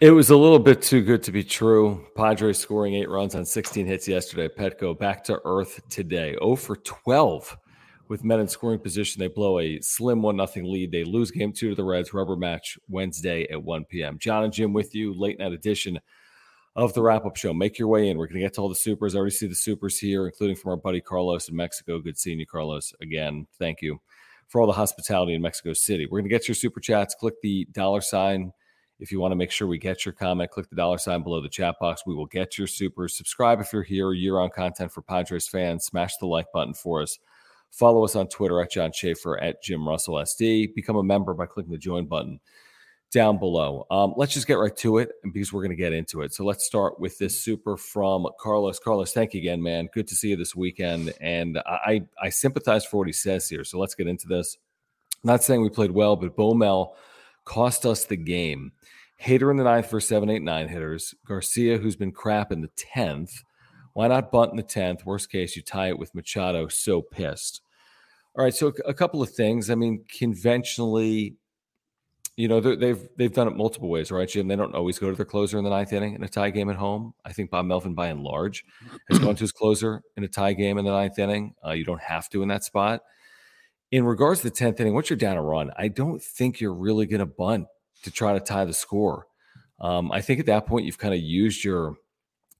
It was a little bit too good to be true. Padres scoring eight runs on 16 hits yesterday. Petco back to earth today. 0 for 12 with men in scoring position. They blow a slim 1 0 lead. They lose game two to the Reds. Rubber match Wednesday at 1 p.m. John and Jim with you. Late night edition of the wrap up show. Make your way in. We're going to get to all the supers. I already see the supers here, including from our buddy Carlos in Mexico. Good seeing you, Carlos. Again, thank you for all the hospitality in Mexico City. We're going to get your super chats. Click the dollar sign if you want to make sure we get your comment, click the dollar sign below the chat box. We will get your super. Subscribe if you're here, year on content for Padres fans. Smash the like button for us. Follow us on Twitter at John Schaefer, at Jim Russell SD. Become a member by clicking the join button down below. Um, let's just get right to it because we're going to get into it. So let's start with this super from Carlos. Carlos, thank you again, man. Good to see you this weekend. And I, I sympathize for what he says here. So let's get into this. not saying we played well, but Bomel cost us the game. Hader in the ninth for seven, eight, nine hitters. Garcia, who's been crap in the 10th. Why not bunt in the 10th? Worst case, you tie it with Machado. So pissed. All right. So a couple of things. I mean, conventionally, you know, they've they've done it multiple ways, right, Jim? They don't always go to their closer in the ninth inning in a tie game at home. I think Bob Melvin, by and large, has gone to his closer in a tie game in the ninth inning. Uh, you don't have to in that spot. In regards to the tenth inning, once you're down a run, I don't think you're really going to bunt to try to tie the score. Um, I think at that point you've kind of used your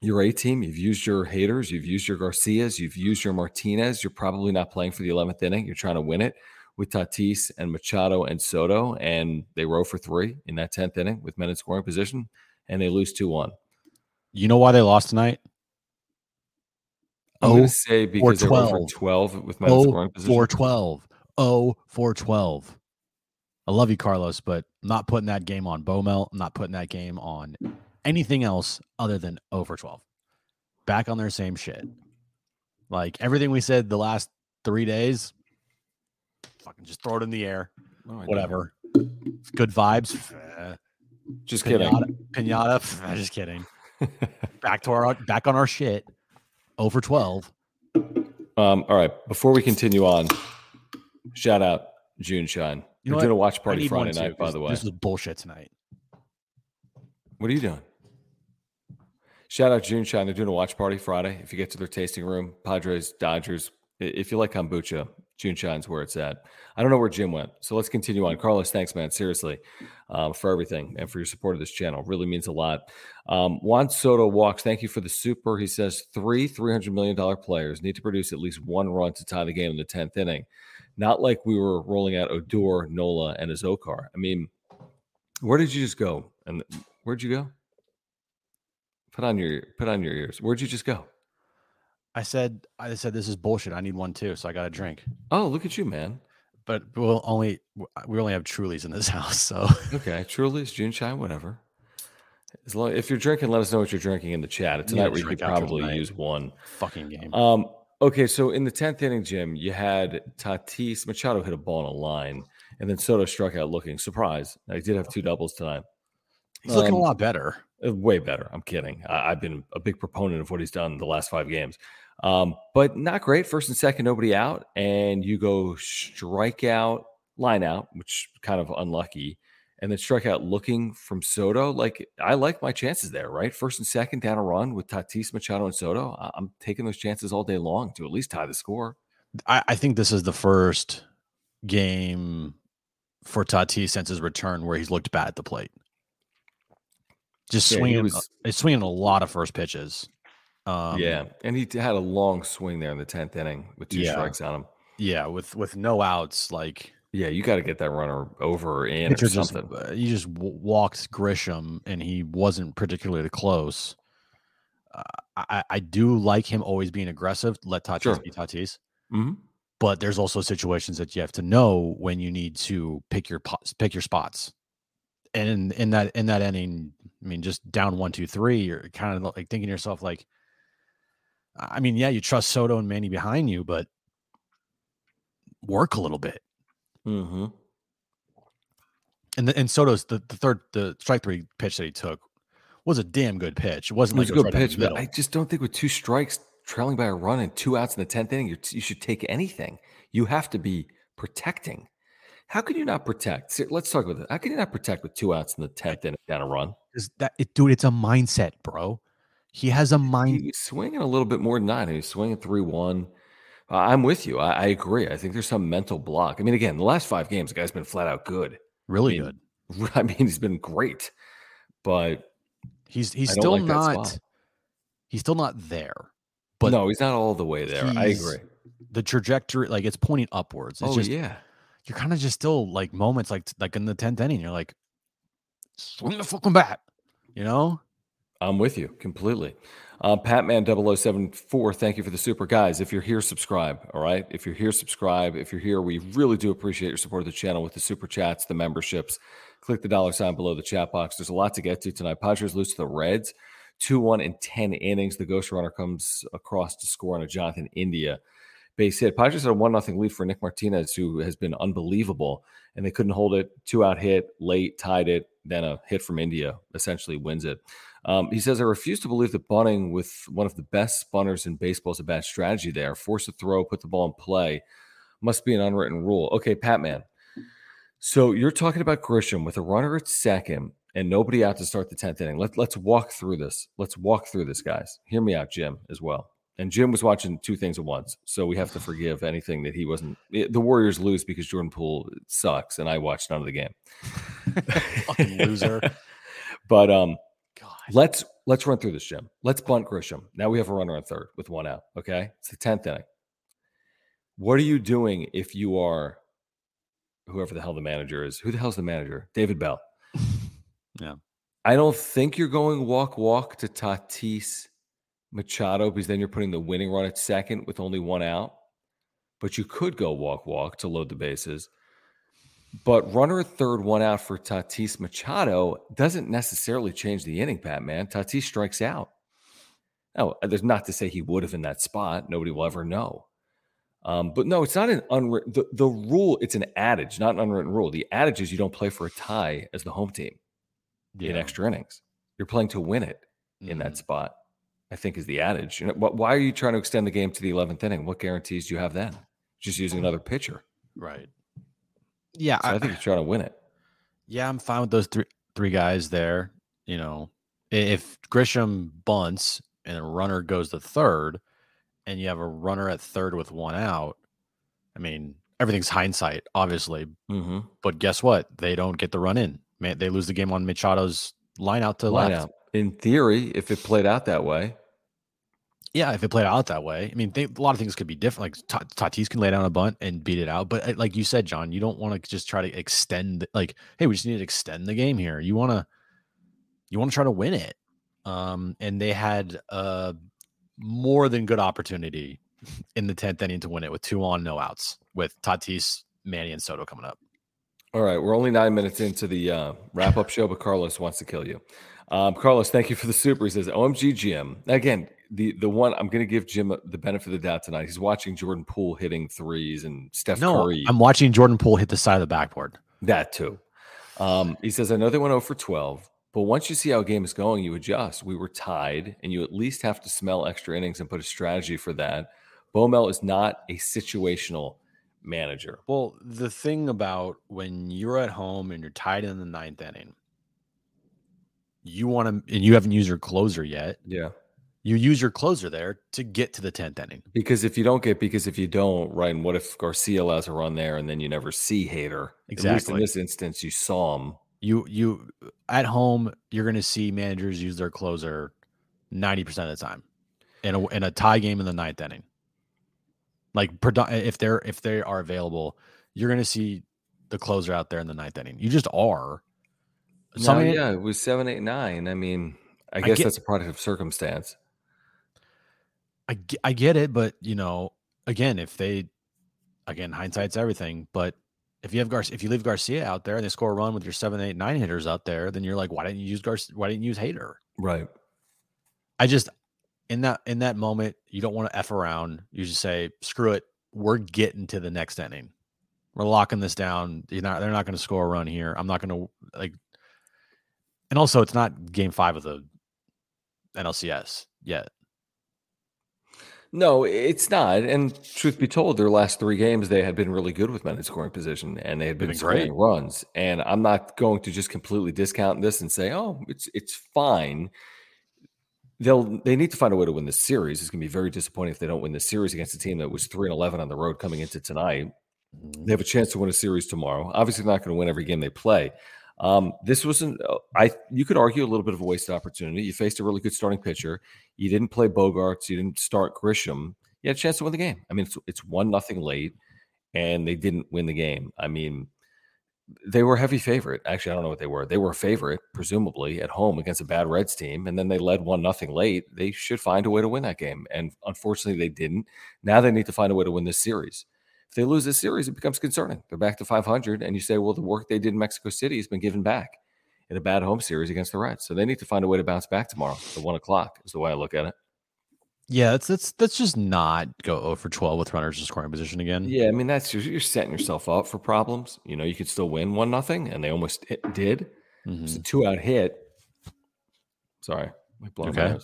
your A team, you've used your Haders, you've used your Garcias, you've used your Martinez. You're probably not playing for the 11th inning. You're trying to win it with Tatis and Machado and Soto, and they row for three in that 10th inning with men in scoring position, and they lose 2 1. You know why they lost tonight? I'm going to say because they were for 12 with men in scoring position. 4 12. Oh, 4 12. I love you, Carlos, but I'm not putting that game on Bomel. I'm not putting that game on anything else other than over 12. Back on their same shit. Like everything we said the last three days, fucking just throw it in the air. Oh, Whatever. Good vibes. just pinata, kidding. Pinata. Just kidding. back to our back on our shit. Over 12. Um, all right. Before we continue on, shout out JuneShine. You doing a watch party Friday night, by the way. This is bullshit tonight. What are you doing? Shout out JuneShine. They're doing a watch party Friday. If you get to their tasting room, Padres, Dodgers. If you like kombucha, JuneShine's where it's at. I don't know where Jim went. So let's continue on. Carlos, thanks, man. Seriously, um, for everything and for your support of this channel. Really means a lot. Um, Juan Soto walks. Thank you for the super. He says three $300 million players need to produce at least one run to tie the game in the 10th inning. Not like we were rolling out Odor, Nola, and Azocar. I mean, where did you just go? And where'd you go? Put on your put on your ears. Where'd you just go? I said I said this is bullshit. I need one too, so I got a drink. Oh, look at you, man. But we'll only we only have Trulies in this house, so okay, Trulies, JuneShine, whatever. As long if you're drinking, let us know what you're drinking in the chat. Tonight we could probably use one fucking game. Um, Okay, so in the tenth inning, Jim, you had Tatis Machado hit a ball on a line, and then Soto struck out looking. Surprise! Now, he did have two doubles tonight. He's um, looking a um, lot better. Uh, way better. I'm kidding. I, have been a big proponent of what he's done the last five games, um, but not great. First and second, nobody out, and you go strikeout, line out, which kind of unlucky and then strike out looking from Soto. Like I like my chances there, right? First and second down a run with Tatis, Machado, and Soto. I'm taking those chances all day long to at least tie the score. I, I think this is the first game for Tatis since his return where he's looked bad at the plate. Just swinging, yeah, was, swinging a lot of first pitches. Um, yeah, and he had a long swing there in the tenth inning with two Yeah. strikes on him. yeah, with with no outs, like Yeah, you got to get that runner over or in or pitcher just something. uh, you just w- walked Grisham, and he wasn't particularly close. Uh, I, I do like him always being aggressive. Let Tatis Sure. be Tatis. Mhm. but there's also situations that you have to know when you need to pick your pick your spots. And in, in that in that inning, I mean, just down one, two, three, you're kind of like thinking to yourself, like, I mean, yeah, you trust Soto and Manny behind you, but work a little bit. Mhm. And the, and Soto's the, the third the strike three pitch that he took was a damn good pitch. It It wasn't was like a good right pitch, but I just don't think with two strikes, trailing by a run and two outs in the tenth inning, you're, you should take anything. You have to be protecting. How can you not protect? Let's talk about that. How can you not protect with two outs in the tenth inning down a run? Is that it, dude? It's a mindset, bro. He has a mind. He was swinging a little bit more than nine. He was swinging three one. Uh, I'm with you. I, I agree. I think there's some mental block. I mean, again, the last five games, the guy's been flat out good. Really I mean, good. I mean, he's been great, but He's he's still like not. He's still not there. But no, he's not all the way there. I agree. the trajectory, like it's pointing upwards. It's Oh just yeah, you're kind of just still like moments like like in the tenth inning, you're like, swing the fucking bat, you know? I'm with you completely. Uh, Patman 0074, thank you for the super. Guys, if you're here, subscribe. All right. If you're here, subscribe. If you're here, we really do appreciate your support of the channel with the super chats, the memberships. Click the dollar sign below the chat box. There's a lot to get to tonight. Padres lose to the Reds 2 1 in 10 innings. The Ghost Runner comes across to score on a Jonathan India base hit. Padres had a 1 0 lead for Nick Martinez, who has been unbelievable, and they couldn't hold it. Two out hit, late, tied it. Then a hit from India essentially wins it. Um, he says, I refuse to believe that bunting with one of the best spunners in baseball is a bad strategy there. Force a throw, put the ball in play. Must be an unwritten rule. Okay, Pat Man. So you're talking about Grisham with a runner at second and nobody out to start the 10th inning. Let, let's walk through this. Let's walk through this, guys. Hear me out, Jim, as well. And Jim was watching two things at once. So we have to forgive anything that he wasn't. The Warriors lose because Jordan Poole sucks, and I watched none of the game. Fucking loser. But um. Let's let's run through this, Jim. Let's bunt Grisham. Now we have a runner on third with one out. Okay, it's the tenth inning. What are you doing if you are whoever the hell the manager is? Who the hell's the manager? David Bell. Yeah. I don't think you're going walk walk to Tatis Machado because then you're putting the winning run at second with only one out. But you could go walk walk to load the bases. But runner at third, one out for Tatis Machado doesn't necessarily change the inning, Pat, man. Tatis strikes out. Now, there's not to say he would have in that spot. Nobody will ever know. Um, but no, it's not an unwritten the, the rule, it's an adage, not an unwritten rule. The adage is you don't play for a tie as the home team in extra innings. You're playing to win it in that Mhm. spot, I think is the adage. You know, why are you trying to extend the game to the 11th inning? What guarantees do you have then? Just using another pitcher. Right. Yeah, So I, think you're trying to win it. yeah, I'm fine with those three three guys there. You know, if Grisham bunts and a runner goes to third, and you have a runner at third with one out, I mean, everything's hindsight, obviously. Mm-hmm. But guess what? They don't get the run in. Man, they lose the game on Machado's line out to Line left. out. In theory, if it played out that way, Yeah, if it played out that way, I mean, they, a lot of things could be different. Like Ta- Tatis can lay down a bunt and beat it out, but uh, like you said, John, you don't want to just try to extend. Like, hey, we just need to extend the game here. You want to, you want to try to win it. Um, and they had a more than good opportunity in the tenth inning to win it with two on, no outs, with Tatis, Manny, and Soto coming up. All right, we're only nine minutes into the uh, wrap up show, but Carlos wants to kill you. Um, Carlos, thank you for the super. He says, OMG Jim. Again, the the one I'm going to give Jim the benefit of the doubt tonight. He's watching Jordan Poole hitting threes and Steph No, Curry. I'm watching Jordan Poole hit the side of the backboard. That too. Um, he says, I know they went 0 for 12, but once you see how a game is going, you adjust. We were tied, and you at least have to smell extra innings and put a strategy for that. Bomel is not a situational manager. Well, the thing about when you're at home and you're tied in the ninth inning, you want to, and you haven't used your closer yet. Yeah. You use your closer there to get to the tenth inning. Because if you don't get, because if you don't, right, and what if Garcia allows a run there and then you never see Hader? At least in this instance, you saw him. You you at home, you're going to see managers use their closer ninety percent of the time. in a in a tie game in the ninth inning. Like if they're if they are available, you're going to see the closer out there in the ninth inning. You just are. No, yeah, it was seven, eight, nine. I mean, I guess I get, that's a product of circumstance. I I get it, but you know, again, if they, again, hindsight's everything. But if you have Garcia, if you leave Garcia out there and they score a run with your seven, eight, nine hitters out there, then you're like, why didn't you use Garcia? Why didn't you use Hader? Right. I just in that in that moment, you don't want to f around. You just say, screw it. We're getting to the next inning. We're locking this down. You're not. They're not going to score a run here. I'm not going to like. And also, it's not Game Five of the NLCS yet. No, it's not. And truth be told, their last three games they had been really good with men in scoring position, and they had been, been scoring great. runs. And I'm not going to just completely discount this and say, "Oh, it's it's fine." They'll they need to find a way to win this series. It's going to be very disappointing if they don't win this series against a team that was three and eleven on the road coming into tonight. They have a chance to win a series tomorrow. Obviously, they're not going to win every game they play. Um, this wasn't. Uh, I you could argue a little bit of a wasted opportunity. You faced a really good starting pitcher. You didn't play Bogaerts. You didn't start Grisham. You had a chance to win the game. I mean, it's, it's one nothing late, and they didn't win the game. I mean, they were heavy favorite. Actually, I don't know what they were. They were a favorite, presumably, at home against a bad Reds team, and then they led one nothing late. They should find a way to win that game, and unfortunately, they didn't. Now they need to find a way to win this series. If they lose this series, it becomes concerning. They're back to 500, and you say, well, the work they did in Mexico City has been given back in a bad home series against the Reds. So they need to find a way to bounce back tomorrow at one o'clock, is the way I look at it. Yeah, that's that's that's just not go 0 for 12 with runners in scoring position again. Yeah, I mean that's you're, you're setting yourself up for problems. You know, you could still win one nothing, and they almost did. Mm-hmm. It's a two out hit. Sorry, okay.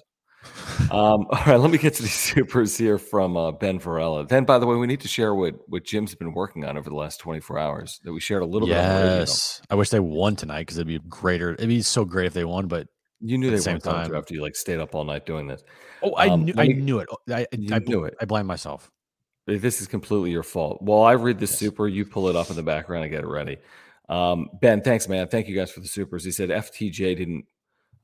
Um, all right, let me get to these supers here from uh, Ben Varela. Then, by the way, we need to share what what Jim's been working on over the last 24 hours that we shared a little bit. Yes, I wish they won tonight because it'd be greater. It'd be so great if they won, but you knew they the weren't time after you like stayed up all night doing this. Oh, I um, knew, I knew it. I, I knew it. I blame myself. This is completely your fault. Well, I read the yes. super. You pull it up in the background and get it ready. Um, ben, thanks, man. Thank you guys for the supers. He said FTJ didn't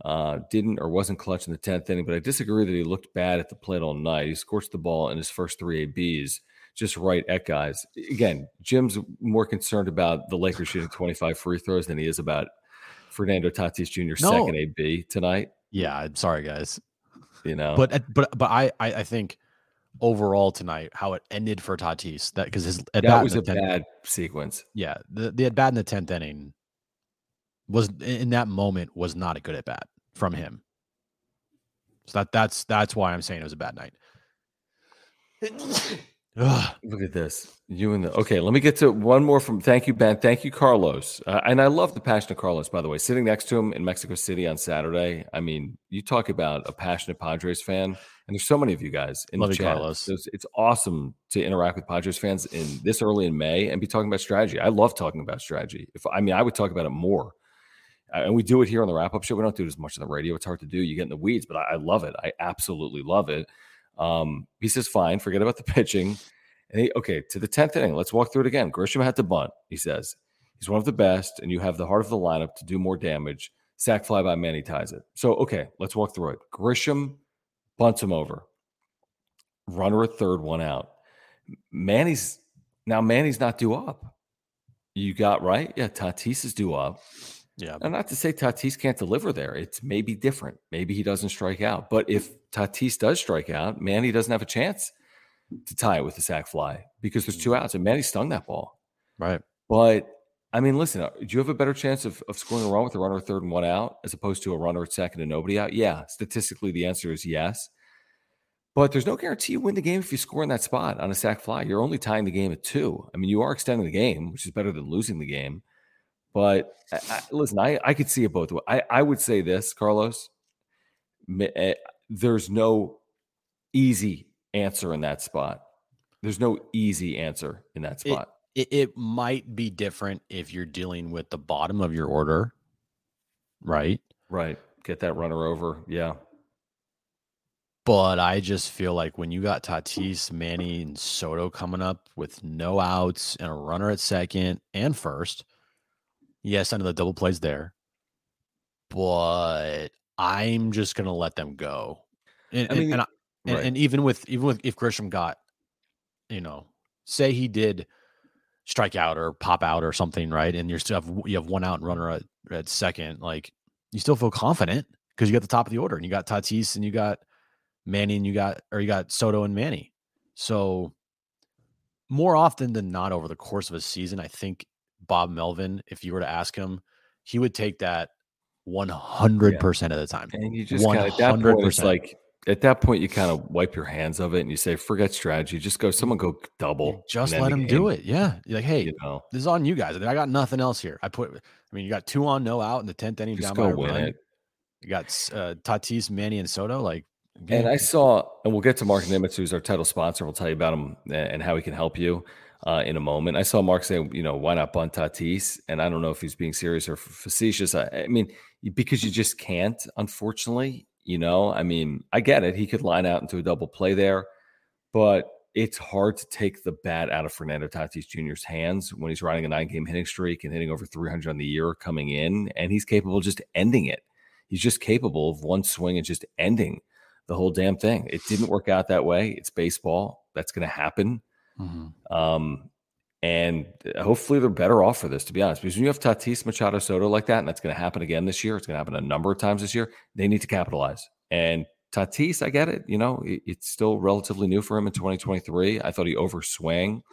uh, didn't or wasn't clutch in the 10th inning, but I disagree that he looked bad at the plate all night. He scorched the ball in his first three ABs, just right at guys. Again, Jim's more concerned about the Lakers shooting 25 free throws than he is about Fernando Tatis Jr. No. second AB tonight. Yeah, I'm sorry, guys. You know, but but but I I think overall tonight how it ended for Tatis that because his at that was a 10th, bad sequence. Yeah, the the at bat in the tenth inning was in that moment was not a good at bat from him. So that that's that's why I'm saying it was a bad night. Look at this. You and the okay. Let me get to one more from. Thank you, Ben. Thank you, Carlos. Uh, and I love the passionate Carlos. By the way, sitting next to him in Mexico City on Saturday. I mean, you talk about a passionate Padres fan, and there's so many of you guys in love the you, chat. Carlos. It's, it's awesome to interact with Padres fans in this early in May and be talking about strategy. I love talking about strategy. If I mean, I would talk about it more and we do it here on the wrap up show. We don't do it as much on the radio. It's hard to do. You get in the weeds, but I, I love it. I absolutely love it. Um, he says, fine, forget about the pitching. And he, okay, to the 10th inning, let's walk through it again. Grisham had to bunt, he says. He's one of the best, and you have the heart of the lineup to do more damage. Sac fly by Manny ties it. So, okay, let's walk through it. Grisham bunts him over. Runner at third, one out. Manny's now Manny's not due up. You got right? Yeah, Tatis is due up. Yeah. And not to say Tatis can't deliver there. It's maybe different. Maybe he doesn't strike out. But if Tatis does strike out, Manny doesn't have a chance to tie it with the sac fly because there's two mm. outs and Manny stung that ball. Right. But I mean, listen, uh, do you have a better chance of, of scoring a run with a runner at third and one out as opposed to a runner at second and nobody out? Yeah. Statistically, the answer is yes. But there's no guarantee you win the game if you score in that spot on a sac fly. You're only tying the game at two. I mean, you are extending the game, which is better than losing the game. But I, I, listen, I, I could see it both ways. I, I would say this, Carlos. Eh, there's no easy answer in that spot. There's no easy answer in that spot. It, it, it might be different if you're dealing with the bottom of your order, right? Right. Get that runner over. Yeah. But I just feel like when you got Tatis, Manny, and Soto coming up with no outs and a runner at second and first, Yes, I know the double plays there, but I'm just gonna let them go. And, I mean, and, and I, And, Right. and even with even with if Grisham got, you know, say he did strike out or pop out or something, right? And you're still have you have one out and runner at, at second, like you still feel confident because you got the top of the order and you got Tatis and you got Manny and you got or you got Soto and Manny. So more often than not over the course of a season, I think Bob Melvin, if you were to ask him, he would take that 100% of the time. And you just kind of at that point, it's like at that point you kind of wipe your hands of it and you say, forget strategy. Just go. Someone go double. Just let him do it. Yeah. You're like, hey, You know, this is on you guys. I got nothing else here. I put, I mean, you got two on, no out in the 10th inning just down go by win run. it. You got uh, Tatis, Manny, and Soto. Like, And. I saw, and we'll get to Mark Nimitz, who's our title sponsor. We'll tell you about him and how he can help you uh, in a moment. I saw Mark say, you know, why not bunt Tatis? And I don't know if he's being serious or facetious. I, I mean, because you just can't, unfortunately. You know, I mean, I get it. He could line out into a double play there, but it's hard to take the bat out of Fernando Tatis Jr.'s hands when he's riding a nine game hitting streak and hitting over 300 on the year coming in, and he's capable of just ending it. He's just capable of one swing and just ending the whole damn thing. It didn't work out that way. It's baseball. That's going to happen. Mhm. Um, and hopefully they're better off for this, to be honest. Because when you have Tatis Machado Soto like that, and that's going to happen again this year, it's going to happen a number of times this year, they need to capitalize. And Tatis, I get it. You know, it- it's still relatively new for him in 2023. I thought he overswang,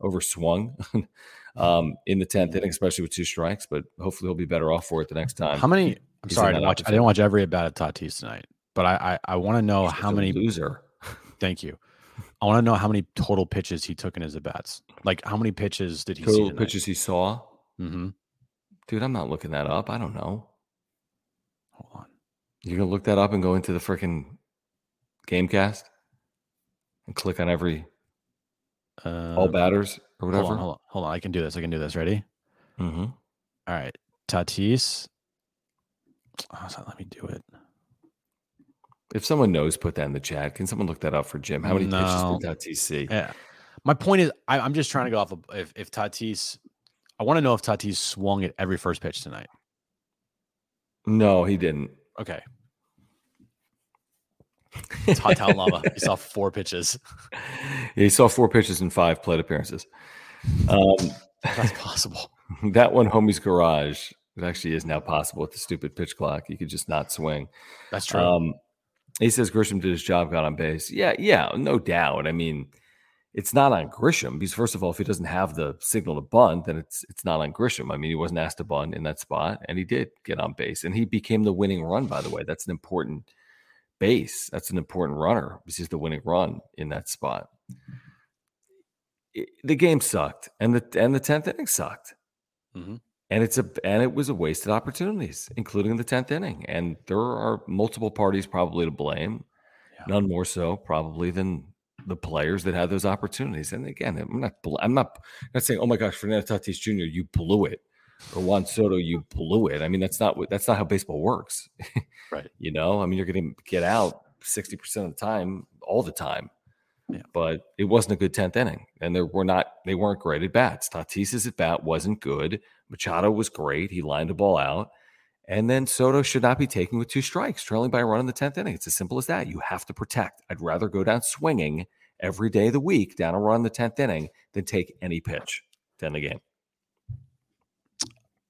overswung um, in the 10th inning, especially with two strikes, but hopefully he'll be better off for it the next time. How many? I'm sorry, I didn't watch. I didn't watch every at bat of Tatis tonight, but I I, I want to know He's how many. loser. Thank you. I want to know how many total pitches he took in his at bats. Like how many pitches did he see? Total pitches he saw. Mm-hmm. Dude, I'm not looking that up. I don't know. Hold on. You're gonna look that up and go into the freaking Gamecast and click on every Uh, all batters or hold whatever. on, hold on, hold on. I can do this. I can do this. Ready? hmm All right. Tatis. Oh, so let me do it. If someone knows, put that in the chat. Can someone look that up for Jim? How many No. pitches did Tatis see? Yeah. My point is, I, I'm just trying to go off of if, if Tatis. I want to know if Tatis swung at every first pitch tonight. No, he didn't. Okay. It's hot town lava. He saw four pitches. he saw four pitches in five plate appearances. Um, That's possible. that one, homie's garage. It actually is now possible with the stupid pitch clock. You could just not swing. That's true. Um, he says Grisham did his job, got on base. Yeah, yeah, no doubt. I mean, it's not on Grisham because first of all, if he doesn't have the signal to bunt, then it's it's not on Grisham. I mean, he wasn't asked to bunt in that spot, and he did get on base, and he became the winning run. By the way, that's an important base. That's an important runner. This is the winning run in that spot. It- the game sucked, and the and the tenth inning sucked Mhm. And it's a and it was a wasted opportunities, including the tenth inning. And there are multiple parties probably to blame, Yeah. none more so probably than the players that had those opportunities. And again, I'm not I'm not not saying, oh my gosh, Fernando Tatis Jr., you blew it, or Juan Soto, you blew it. I mean, that's not what that's not how baseball works. Right. You know, I mean, you're going to get out sixty percent of the time, all the time. Yeah. But it wasn't a good tenth inning, and there were not they weren't great at bats. Tatis's at bat wasn't good. Machado was great. He lined the ball out. And then Soto should not be taking with two strikes, trailing by a run in the 10th inning. It's as simple as that. You have to protect. I'd rather go down swinging every day of the week, down a run in the 10th inning, than take any pitch to end the game.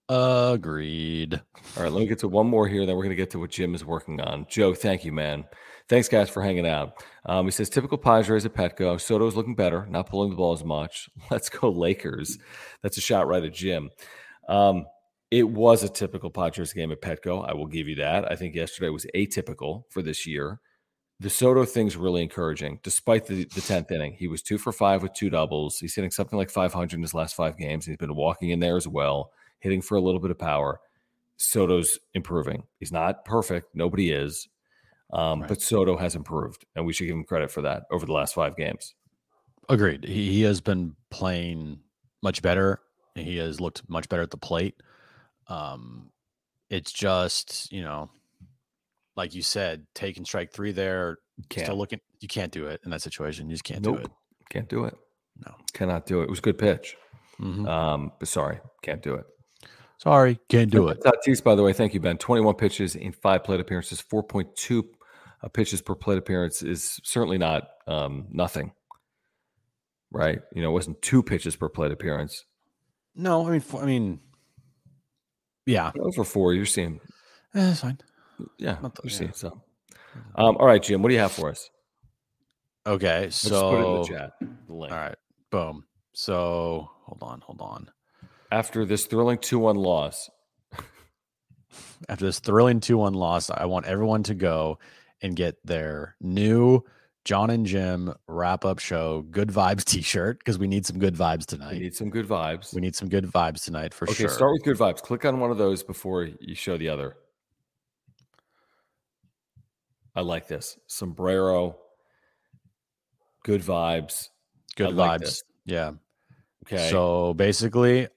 Agreed. All right, let me get to one more here. Then we're going to get to what Jim is working on. Joe, thank you, man. Thanks, guys, for hanging out. Um, he says, typical Padres at Petco. Soto's looking better, not pulling the ball as much. Let's go, Lakers. That's a shot right at Jim. Um, it was a typical Padres game at Petco. I will give you that. I think yesterday was atypical for this year. The Soto thing's really encouraging, despite the, the 10th inning. He was two for five with two doubles. He's hitting something like 500 in his last five games. He's been walking in there as well, hitting for a little bit of power. Soto's improving. He's not perfect. Nobody is. Um, Right. But Soto has improved, and we should give him credit for that over the last five games. Agreed. He, he has been playing much better. He has looked much better at the plate. Um, it's just you know, like you said, taking strike three there. Can't. Still looking. You can't do it in that situation. You just can't nope. do it. Can't do it. No. Cannot do it. It was a good pitch. Mhm. Um, but sorry, can't do it. Sorry, can't do it. Tatis, by the way, thank you, Ben. 21 pitches in five plate appearances, 4.2 a pitches per plate appearance is certainly not um, nothing, right? You know, it wasn't two pitches per plate appearance. No, I mean, I mean, yeah, over four. You're seeing, eh, that's fine. Yeah, the, you're yeah. seeing so. Um, all right, Jim, what do you have for us? Okay, so put it in the chat. The all right, boom. So hold on, hold on. After this thrilling two-one loss, after this thrilling two-one loss, I want everyone to go and get their new John and Jim wrap up show good vibes t-shirt because we need some good vibes tonight. We need some good vibes. We need some good vibes tonight for okay, sure. Okay, start with good vibes. Click on one of those before you show the other. I like this. Sombrero. Good vibes. Good I vibes. Like yeah. Okay. So basically,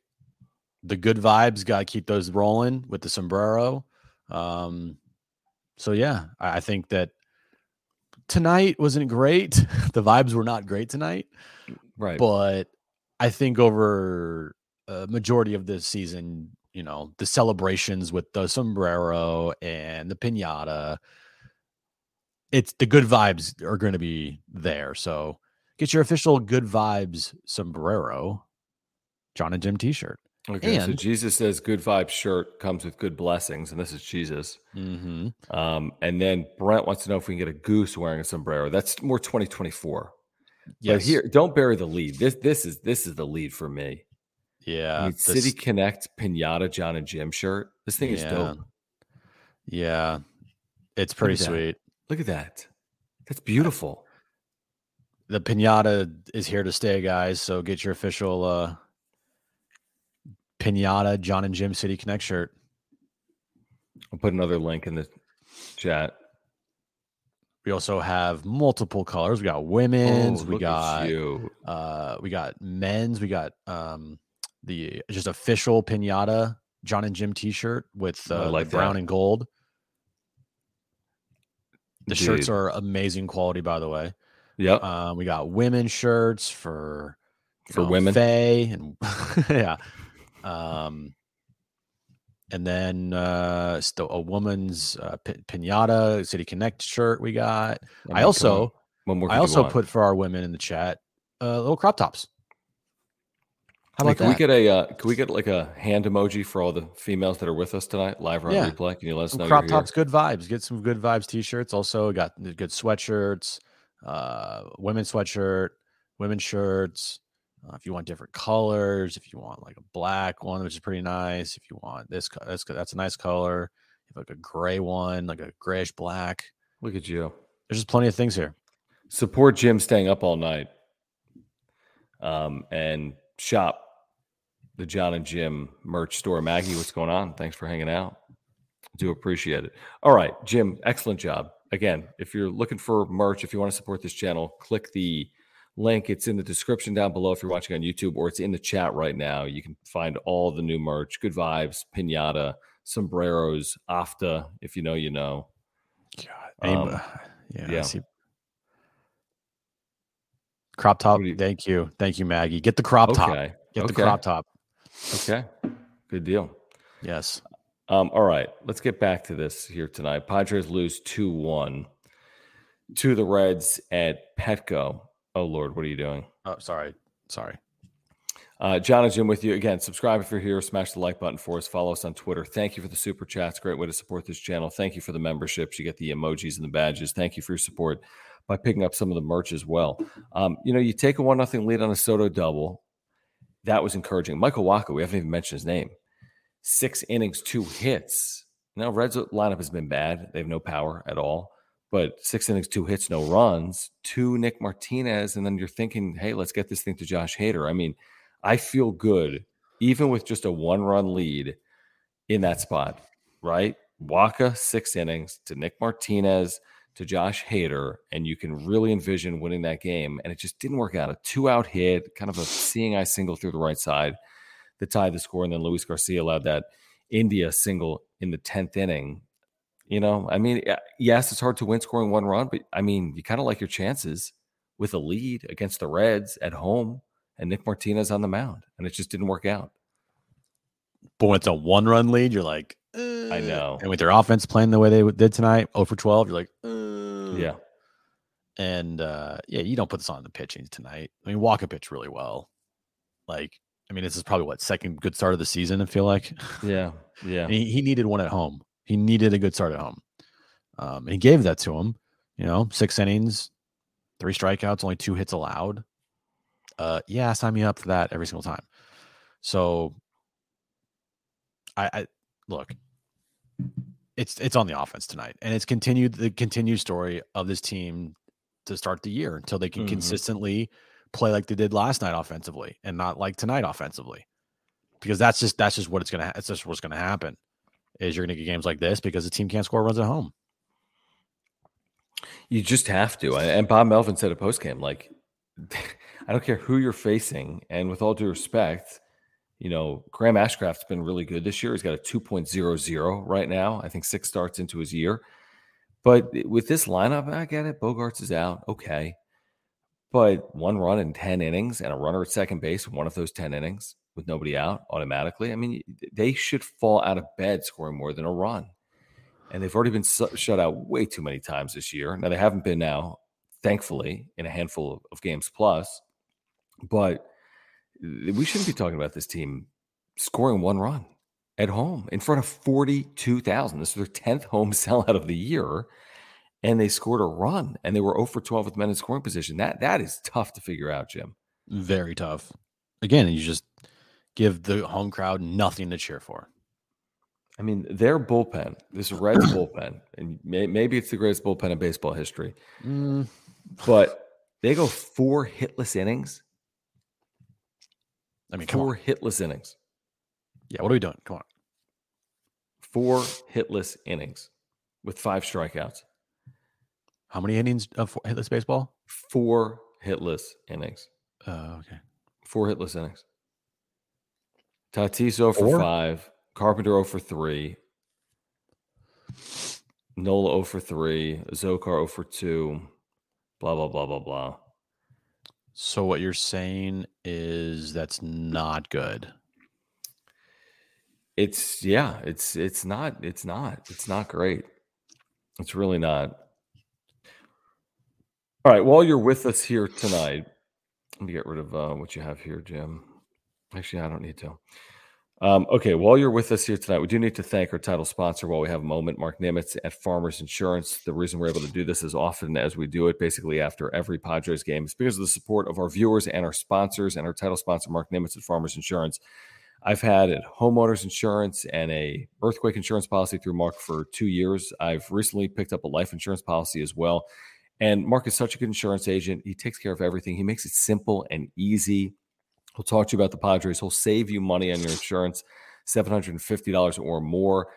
the good vibes got to keep those rolling with the sombrero. Um, so yeah, I, think that tonight wasn't great. the vibes were not great tonight. Mm, right. But I think over a majority of this season, you know, the celebrations with the sombrero and the pinata, it's the good vibes are going to be there. So get your official good vibes sombrero, John and Jim t-shirt. Okay, and, so Jesus says good vibes shirt comes with good blessings, and this is Jesus. Mm-hmm. Um, and then Brent wants to know if we can get a goose wearing a sombrero. That's more 2024. Yes. But here, don't bury the lead. This this is this is the lead for me. Yeah. I mean, City Connect Pinata John and Jim shirt. This thing is dope. Yeah. It's pretty Look sweet. Look at that. That's beautiful. The pinata is here to stay, guys. So get your official uh pinata John and Jim City Connect shirt. I'll put another link in the chat. We also have multiple colors. We got women's, oh, we got uh we got men's, we got um the just official pinata John and Jim t-shirt with uh, like brown that. and gold. The Dude. shirts are amazing quality, by the way. Yep. Um, we got women's shirts for for know, women, Faye, and yeah, um, and then uh, still a woman's uh, pinata City Connect shirt we got. I also I also put for our women in the chat uh, little crop tops. How about hey, can that? we get a uh, can we get like a hand emoji for all the females that are with us tonight live on yeah. replay? Can you let us know? Crop tops, good vibes. Get some good vibes t-shirts. Also got good sweatshirts, uh, women's sweatshirt, women's shirts. Uh, if you want different colors, if you want like a black one, which is pretty nice. If you want this, that's that's a nice color. If like a gray one, like a grayish black. Look at you. There's just plenty of things here. Support Jim staying up all night. Um, and shop the John and Jim merch store. Maggie, what's going on? Thanks for hanging out. Do appreciate it. All right, Jim, excellent job. Again, if you're looking for merch, if you want to support this channel, click the link. It's in the description down below if you're watching on YouTube, or it's in the chat right now. You can find all the new merch, good vibes, pinata, sombreros, afta. If you know, you know. God, um, yeah, yeah. Crop top. You, thank you, thank you, Maggie. Get the crop okay. top. Get okay. the crop top. Okay, good deal. Yes. Um, all right, let's get back to this here tonight. Padres lose two one to the Reds at Petco. Oh Lord, what are you doing? Oh, sorry, sorry. Uh, John and Jim with you again. Subscribe if you're here. Smash the like button for us. Follow us on Twitter. Thank you for the super chats. Great way to support this channel. Thank you for the memberships. You get the emojis and the badges. Thank you for your support by picking up some of the merch as well. Um, you know, you take a one nothing lead on a Soto double. That was encouraging. Michael Wacha, we haven't even mentioned his name. Six innings, two hits. Now, Reds lineup has been bad. They have no power at all but six innings, two hits, no runs, two Nick Martinez, and then you're thinking, hey, let's get this thing to Josh Hader. I mean, I feel good even with just a one run lead in that spot, right? Wacha six innings to Nick Martinez to Josh Hader, and you can really envision winning that game. And it just didn't work out. A two out hit, kind of a seeing eye single through the right side that tied the score. And then Luis Garcia allowed that India single in the 10th inning you know, I mean, yes, it's hard to win scoring one run, but I mean, you kind of like your chances with a lead against the Reds at home and Nick Martinez on the mound, and it just didn't work out. But when it's a one run lead, you're like, uh, I know. And with their offense playing the way they did tonight, 0 for 12, you're like, uh, Yeah. And uh, yeah, you don't put this on the pitching tonight. I mean, Wacha pitched really well. Like, I mean, this is probably what second good start of the season. I feel like. Yeah. Yeah. he, he needed one at home. He needed a good start at home. Um, and he gave that to him. You know, six innings, three strikeouts, only two hits allowed. Uh, yeah, sign me up for that every single time. So, I, I look, it's it's on the offense tonight, and it's continued the continued story of this team to start the year until they can Mhm. consistently play like they did last night offensively, and not like tonight offensively, because that's just that's just what it's gonna ha- it's just what's gonna happen. Is you're gonna get games like this because the team can't score runs at home. You just have to. And Bob Melvin said at postgame, like, I don't care who you're facing. And with all due respect, you know, Graham Ashcraft's been really good this year. He's got a 2.00 right now. I think six starts into his year. But with this lineup, I get it. Bogaerts is out. Okay. But one run in 10 innings and a runner at second base, one of those 10 innings with nobody out automatically. I mean, they should fall out of bed scoring more than a run and they've already been su- shut out way too many times this year. Now they haven't been now, thankfully, in a handful of, of games plus, but we shouldn't be talking about this team scoring one run at home in front of forty-two thousand. This is their tenth home sellout of the year, and they scored a run, and they were 0 for twelve with men in scoring position. That that is tough to figure out, Jim. Very tough. Again, you just give the home crowd nothing to cheer for. I mean, their bullpen, this Reds bullpen, and may, maybe it's the greatest bullpen in baseball history. Mm, but they go four hitless innings. I mean, Four hitless innings. Yeah, what are we doing? Come on. Four hitless innings with five strikeouts. How many innings of four- hitless baseball? Four hitless innings. Uh, okay. Four hitless innings. Tatis 0 for Four? 5. Carpenter 0 for 3. Nola 0 for 3. Zokar 0 for 2. Blah, blah, blah, blah, blah. So what you're saying is that's not good. It's yeah, it's it's not it's not it's not great. It's really not. All right, while you're with us here tonight, let me get rid of uh, what you have here, Jim. Actually, I don't need to. Um, okay, while you're with us here tonight, we do need to thank our title sponsor while we have a moment, Mark Nimitz at Farmers Insurance. The reason we're able to do this as often as we do it, basically after every Padres game, is because of the support of our viewers and our sponsors and our title sponsor, Mark Nimitz at Farmers Insurance. I've had a homeowners insurance and a earthquake insurance policy through Mark for two years. I've recently picked up a life insurance policy as well. And Mark is such a good insurance agent. He takes care of everything. He makes it simple and easy. He'll talk to you about the Padres. He'll save you money on your insurance, $750 or more.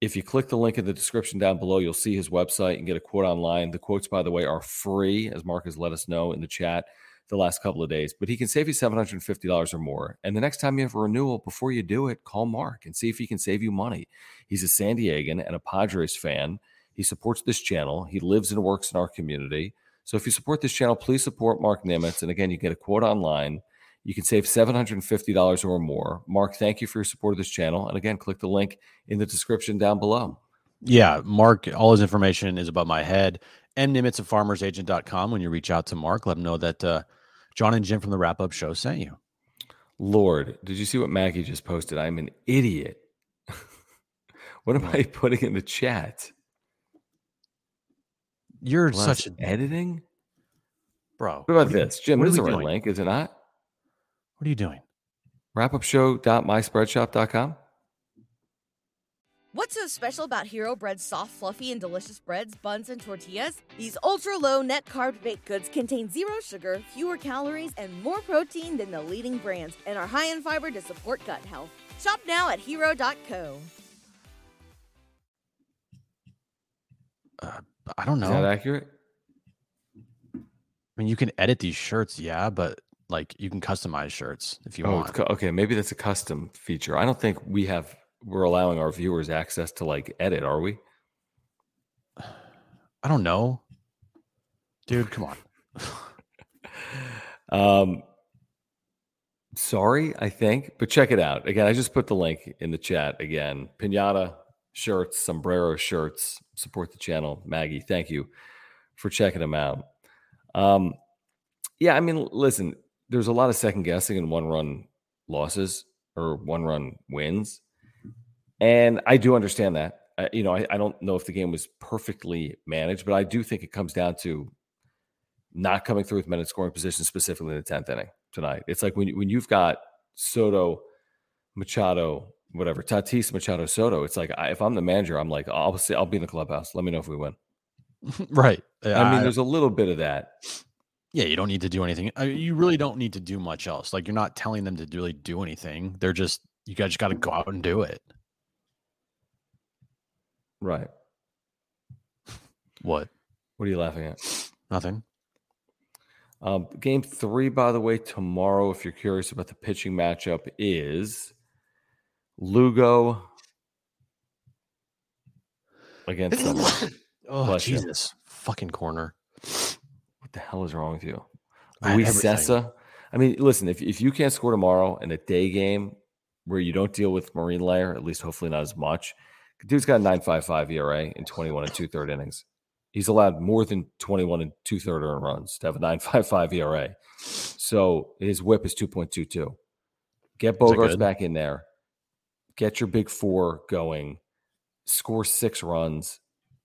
If you click the link in the description down below, you'll see his website and get a quote online. The quotes, by the way, are free, as Mark has let us know in the chat the last couple of days, but he can save you $750 or more. And the next time you have a renewal, before you do it, call Mark and see if he can save you money. He's a San Diegan and a Padres fan. He supports this channel. He lives and works in our community. So if you support this channel, please support Mark Nimitz. And again, you get a quote online. You can save $750 or more. Mark, thank you for your support of this channel. And again, click the link in the description down below. Yeah, Mark, all his information is above my head. And Nimitz at farmersagent.com. When you reach out to Mark, let him know that uh, John and Jim from the wrap up show sent you. Lord, did you see what Maggie just posted? I'm an idiot. what am I putting in the chat? You're Less such a editing? bro. What about are this? Jim, what this is the right link, is it not? What are you doing? Wrapupshow.myspreadshop.com. What's so special about Hero Bread's soft, fluffy, and delicious breads, buns, and tortillas? These ultra low net carb baked goods contain zero sugar, fewer calories, and more protein than the leading brands, and are high in fiber to support gut health. Shop now at hero.co. Uh, I don't Is know. that accurate? I mean, you can edit these shirts, yeah, but like you can customize shirts if you Oh, want. okay. Maybe that's a custom feature. I don't think we have. We're allowing our viewers access to like edit, are we? I don't know. Dude, come on. Um, sorry, I think, but check it out again. I just put the link in the chat again. Pinata shirts, sombrero shirts. Support the channel, Maggie. Thank you for checking them out. Um, yeah, I mean, listen, there's a lot of second guessing and one run losses or one run wins. And I do understand that. Uh, you know, I, I, don't know if the game was perfectly managed, but I do think it comes down to not coming through with men in scoring position, specifically in the 10th inning tonight. It's like when, when you've got Soto, Machado, whatever, Tatis, Machado, Soto, it's like I, if I'm the manager, I'm like, I'll, say, I'll be in the clubhouse. Let me know if we win. right. I mean, there's a little bit of that. Yeah, you don't need to do anything. I mean, you really don't need to do much else. Like you're not telling them to really do anything. They're just you guys just got to go out and do it. Right. What? What are you laughing at? Nothing. Um, game three, by the way, tomorrow, if you're curious about the pitching matchup, is Lugo against Oh, Bless Jesus. You. Fucking corner. What the hell is wrong with you? Luis Cessa. I mean, listen, if, if you can't score tomorrow in a day game where you don't deal with Marine Layer, at least hopefully not as much, dude's got a 9.55 ERA in 21 and two third innings. He's allowed more than 21 and two third earned runs to have a 9.55 ERA. So his whip is 2.22. Get Bogaerts back in there. Get your big four going. Score six runs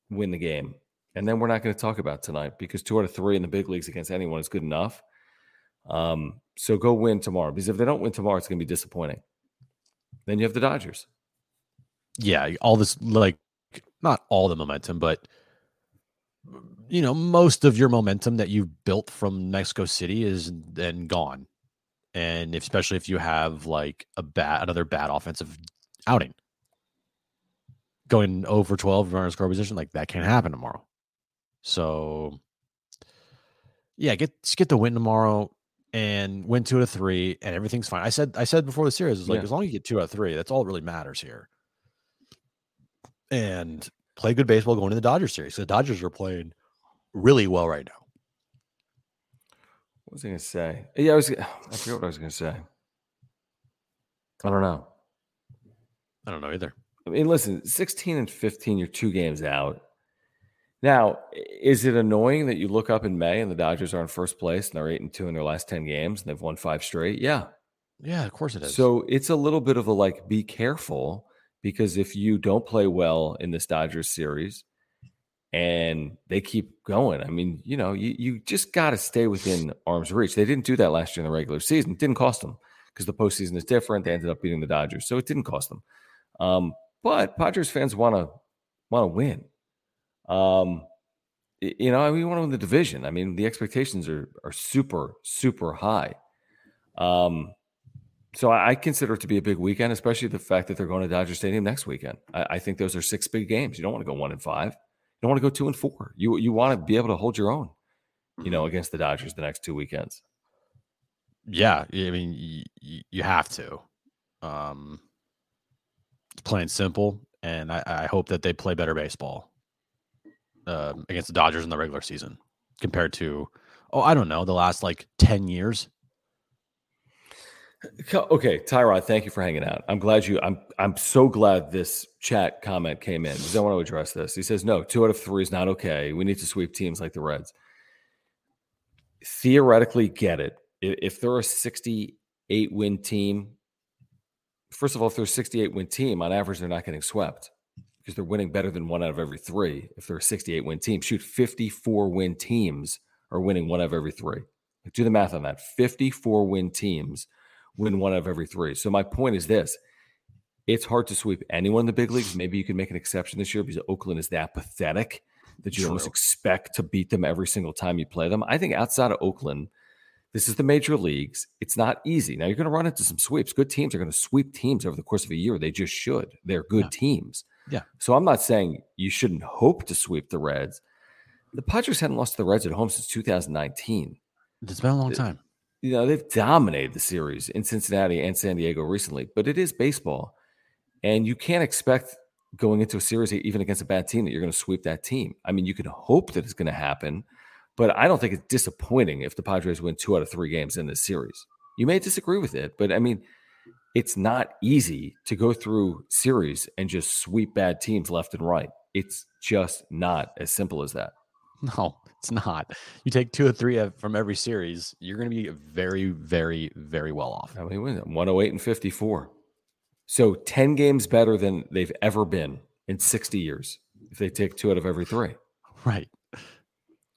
win the game. And then we're not going to talk about tonight because two out of three in the big leagues against anyone is good enough. Um, so go win tomorrow because if they don't win tomorrow, it's going to be disappointing. Then you have the Dodgers. Yeah, all this like not all the momentum, but you know most of your momentum that you've built from Mexico City is then gone, and especially if you have like a bad another bad offensive outing going over 12 runner score position, like that can't happen tomorrow. So yeah, get get the win tomorrow and win two out of three, and everything's fine. I said I said before the series is like yeah. as long as you get two out of three, that's all that really matters here. And play good baseball going to the Dodgers series. The Dodgers are playing really well right now. What was I gonna say? Yeah, I was I forget what I was gonna say. I don't know. I don't know either. I mean, listen, 16 and 15, you're two games out. Now, is it annoying that you look up in May and the Dodgers are in first place and they're eight and two in their last 10 games and they've won five straight? Yeah. Yeah, of course it is. So it's a little bit of a like, be careful because if you don't play well in this Dodgers series and they keep going, I mean, you know, you, you just got to stay within arm's reach. They didn't do that last year in the regular season. It didn't cost them because the postseason is different. They ended up beating the Dodgers. So it didn't cost them. Um, but Padres fans want to want to win. Um, you know, I mean, we want to win the division. I mean, the expectations are are super super high. Um, so I, I consider it to be a big weekend, especially the fact that they're going to Dodger Stadium next weekend. I, I think those are six big games. You don't want to go one and five. You don't want to go two and four. You you want to be able to hold your own, you know, against the Dodgers the next two weekends. Yeah, I mean, you, you have to. Um, plain simple. And I, I hope that they play better baseball um, against the Dodgers in the regular season compared to, oh, I don't know, the last like 10 years. Okay, Tyrod, thank you for hanging out. I'm glad you. I'm. I'm so glad this chat comment came in because I want to address this. He says, "No, two out of three is not okay. We need to sweep teams like the Reds." Theoretically, get it. If they're a 68 win team, first of all, if they're a 68 win team, on average, they're not getting swept because they're winning better than one out of every three. If they're a 68 win team, shoot 54 win teams are winning one out of every three. Like, do the math on that. 54 win teams win one out of every three. So my point is this. It's hard to sweep anyone in the big leagues. Maybe you can make an exception this year because Oakland is that pathetic that you True. almost expect to beat them every single time you play them. I think outside of Oakland, this is the major leagues. It's not easy. Now you're going to run into some sweeps. Good teams are going to sweep teams over the course of a year. They just should. They're good yeah. teams. Yeah. So I'm not saying you shouldn't hope to sweep the Reds. The Padres hadn't lost to the Reds at home since 2019. It's been a long time. You know, they've dominated the series in Cincinnati and San Diego recently, but it is baseball. And you can't expect going into a series, even against a bad team, that you're going to sweep that team. I mean, you can hope that it's going to happen but I don't think it's disappointing if the Padres win two out of three games in this series. You may disagree with it, but I mean, it's not easy to go through series and just sweep bad teams left and right. It's just not as simple as that. No, it's not. You take two or three from every series, you're going to be very, very, very well off. I mean, 108 and 54. So 10 games better than they've ever been in 60 years if they take two out of every three. Right.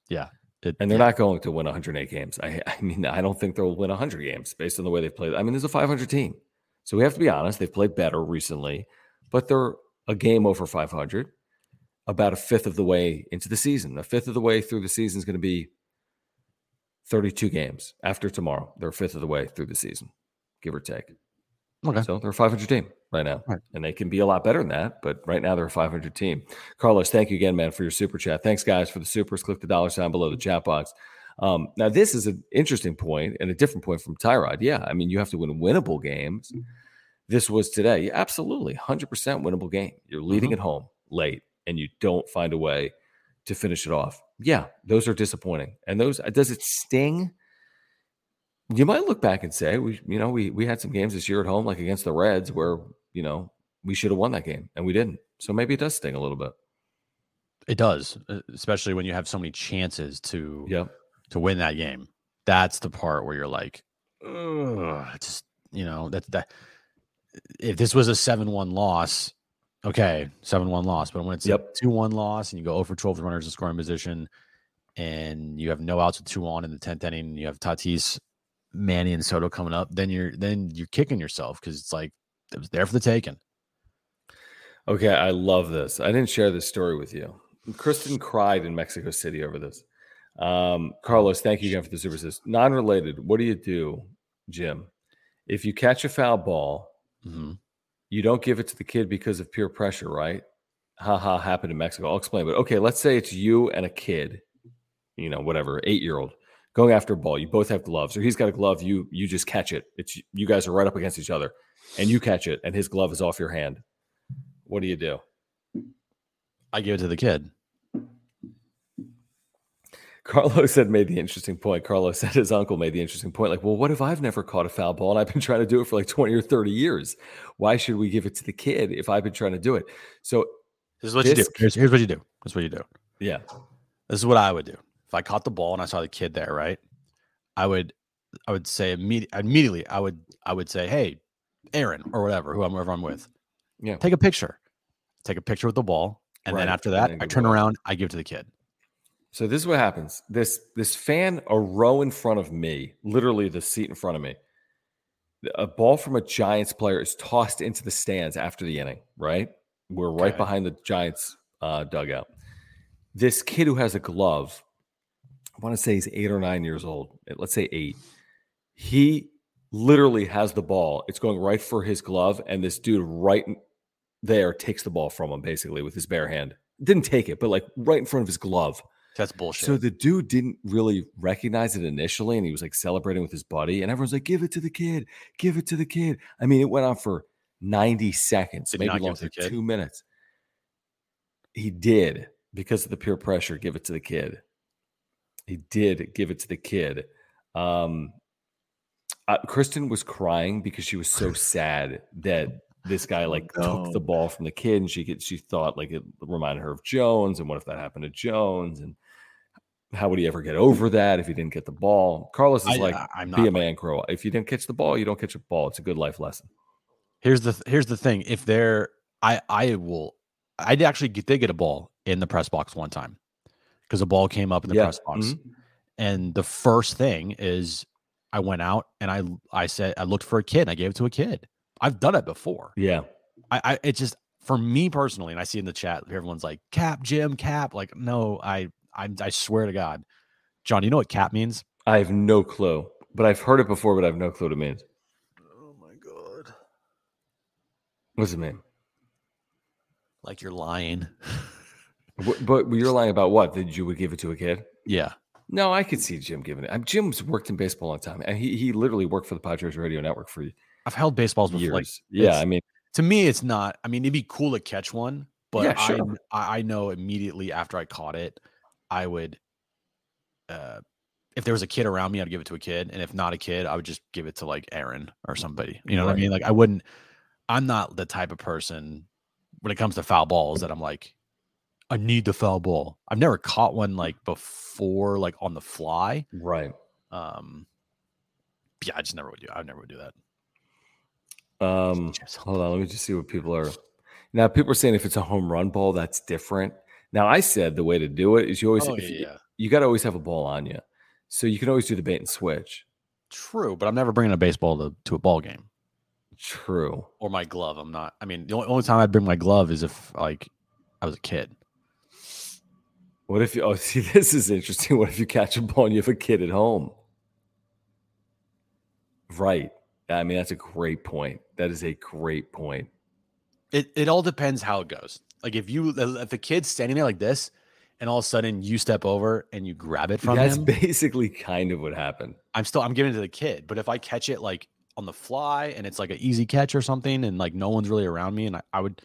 Yeah. It, and they're yeah. not going to win 108 games. I, I mean, I don't think they'll win 100 games based on the way they've played. I mean, there's a 500 team. So we have to be honest. They've played better recently, but they're a game over 500, about a fifth of the way into the season. A fifth of the way through the season is going to be 32 games after tomorrow. They're a fifth of the way through the season, give or take. Okay. So they're a 500 team right now. Right. And they can be a lot better than that, but right now they're a 500 team. Carlos, thank you again, man, for your super chat. Thanks, guys, for the supers. Click the dollar sign below the chat box. Um, now, this is an interesting point and a different point from Tyrod. Yeah, I mean, you have to win winnable games. This was today. Yeah, absolutely. 100% winnable game. You're leading mm-hmm. at home late and you don't find a way to finish it off. Yeah, those are disappointing. And those, does it sting? you might look back and say we you know we we had some games this year at home like against the Reds where you know we should have won that game and we didn't. So maybe it does sting a little bit. It does, especially when you have so many chances to yeah to win that game. That's the part where you're like, just you know that that if this was a seven one loss, okay, seven one loss. But when it's yep. a two one loss and you go over twelve runners in scoring position, and you have no outs with two on in the tenth inning, and you have Tatis Manny and Soto coming up, then you're then you're kicking yourself because it's like it was there for the taking. Okay, I love this. I didn't share this story with you. Kristen cried in Mexico City over this. Um, Carlos, thank you again for the super assist. Non-related. What do you do, Jim? If you catch a foul ball, mm-hmm. you don't give it to the kid because of peer pressure, right? Ha ha happened in Mexico. I'll explain. But okay, let's say it's you and a kid, you know, whatever, eight year old going after a ball. You both have gloves, or he's got a glove. You you just catch it. It's you guys are right up against each other, and you catch it, and his glove is off your hand. What do you do? I give it to the kid. Carlos had made the interesting point. Carlos said his uncle made the interesting point. Like, well, what if I've never caught a foul ball and I've been trying to do it for like 20 or 30 years? Why should we give it to the kid if I've been trying to do it? So this is what this, you do. Here's, here's what you do. That's what you do. Yeah. This is what I would do if I caught the ball and I saw the kid there, right? I would I would say immediately immediately I would I would say, hey, Aaron or whatever, whoever I'm with, yeah, take a picture, take a picture with the ball, and right. then after that, I turn around, I give it to the kid. So this is what happens. This this fan a row in front of me, literally the seat in front of me. A ball from a Giants player is tossed into the stands after the inning. Right, we're okay. right behind the Giants uh, dugout this kid who has a glove, I want to say he's eight or nine years old. Let's say eight. He literally has the ball. It's going right for his glove, and this dude right there takes the ball from him basically with his bare hand. Didn't take it, but like right in front of his glove. That's bullshit. So the dude didn't really recognize it initially, and he was like celebrating with his buddy, and everyone's like, "Give it to the kid, give it to the kid." I mean, it went on for ninety seconds, Did maybe longer, two minutes. He did, because of the peer pressure, give it to the kid. He did give it to the kid. Um, uh, Kristen was crying because she was so sad that this guy like no. took the ball from the kid, and she could, she thought like it reminded her of Jones, and what if that happened to Jones, and how would he ever get over that if he didn't get the ball? Carlos is I, like, I'm not be a man, crow. If you didn't catch the ball, you don't catch a ball. It's a good life lesson. Here's the here's the thing. If they're, I I will, I actually did get a ball in the press box one time because a ball came up in the yeah. press box. Mm-hmm. And the first thing is I went out and I I said I looked for a kid and I gave it to a kid. I've done it before. Yeah. I, I it's just for me personally, and I see in the chat everyone's like cap Jim cap. Like, no, I I I swear to God. John, you know what cap means? I have no clue. But I've heard it before, but I have no clue what it means. Oh my god. What's it mean? Like you're lying. But you're lying about what? That you would give it to a kid? Yeah. No, I could see Jim giving it. Jim's worked in baseball a long time, and he he literally worked for the Padres radio network for. I've held baseballs before. Like, yeah, I mean, to me, it's not. I mean, it'd be cool to catch one, but yeah, sure. I I know immediately after I caught it, I would. Uh, if there was a kid around me, I'd give it to a kid, and if not a kid, I would just give it to like Aaron or somebody. You know right. what I mean? Like I wouldn't. I'm not the type of person when it comes to foul balls that I'm like, I need the foul ball. I've never caught one like before, like on the fly. Right. Um, yeah, I just never would do. I never would do that. Um, hold on, let me just see what people are. Now, people are saying if it's a home run ball, that's different. Now, I said the way to do it is you always Oh, yeah, you, you got to always have a ball on you, so you can always do the bait and switch. True, but I'm never bringing a baseball to, to a ball game True. or my glove. I'm not. I mean, the only, only time I'd bring my glove is if like I was a kid. What if you? Oh, see, this is interesting. What if you catch a ball and you have a kid at home? Right. I mean, that's a great point. That is a great point. It it all depends how it goes. Like if you if the kid's standing there like this, and all of a sudden you step over and you grab it from That's him, That's basically kind of what happened. I'm still I'm giving it to the kid. But if I catch it like on the fly and it's like an easy catch or something, and like no one's really around me, and I, I would,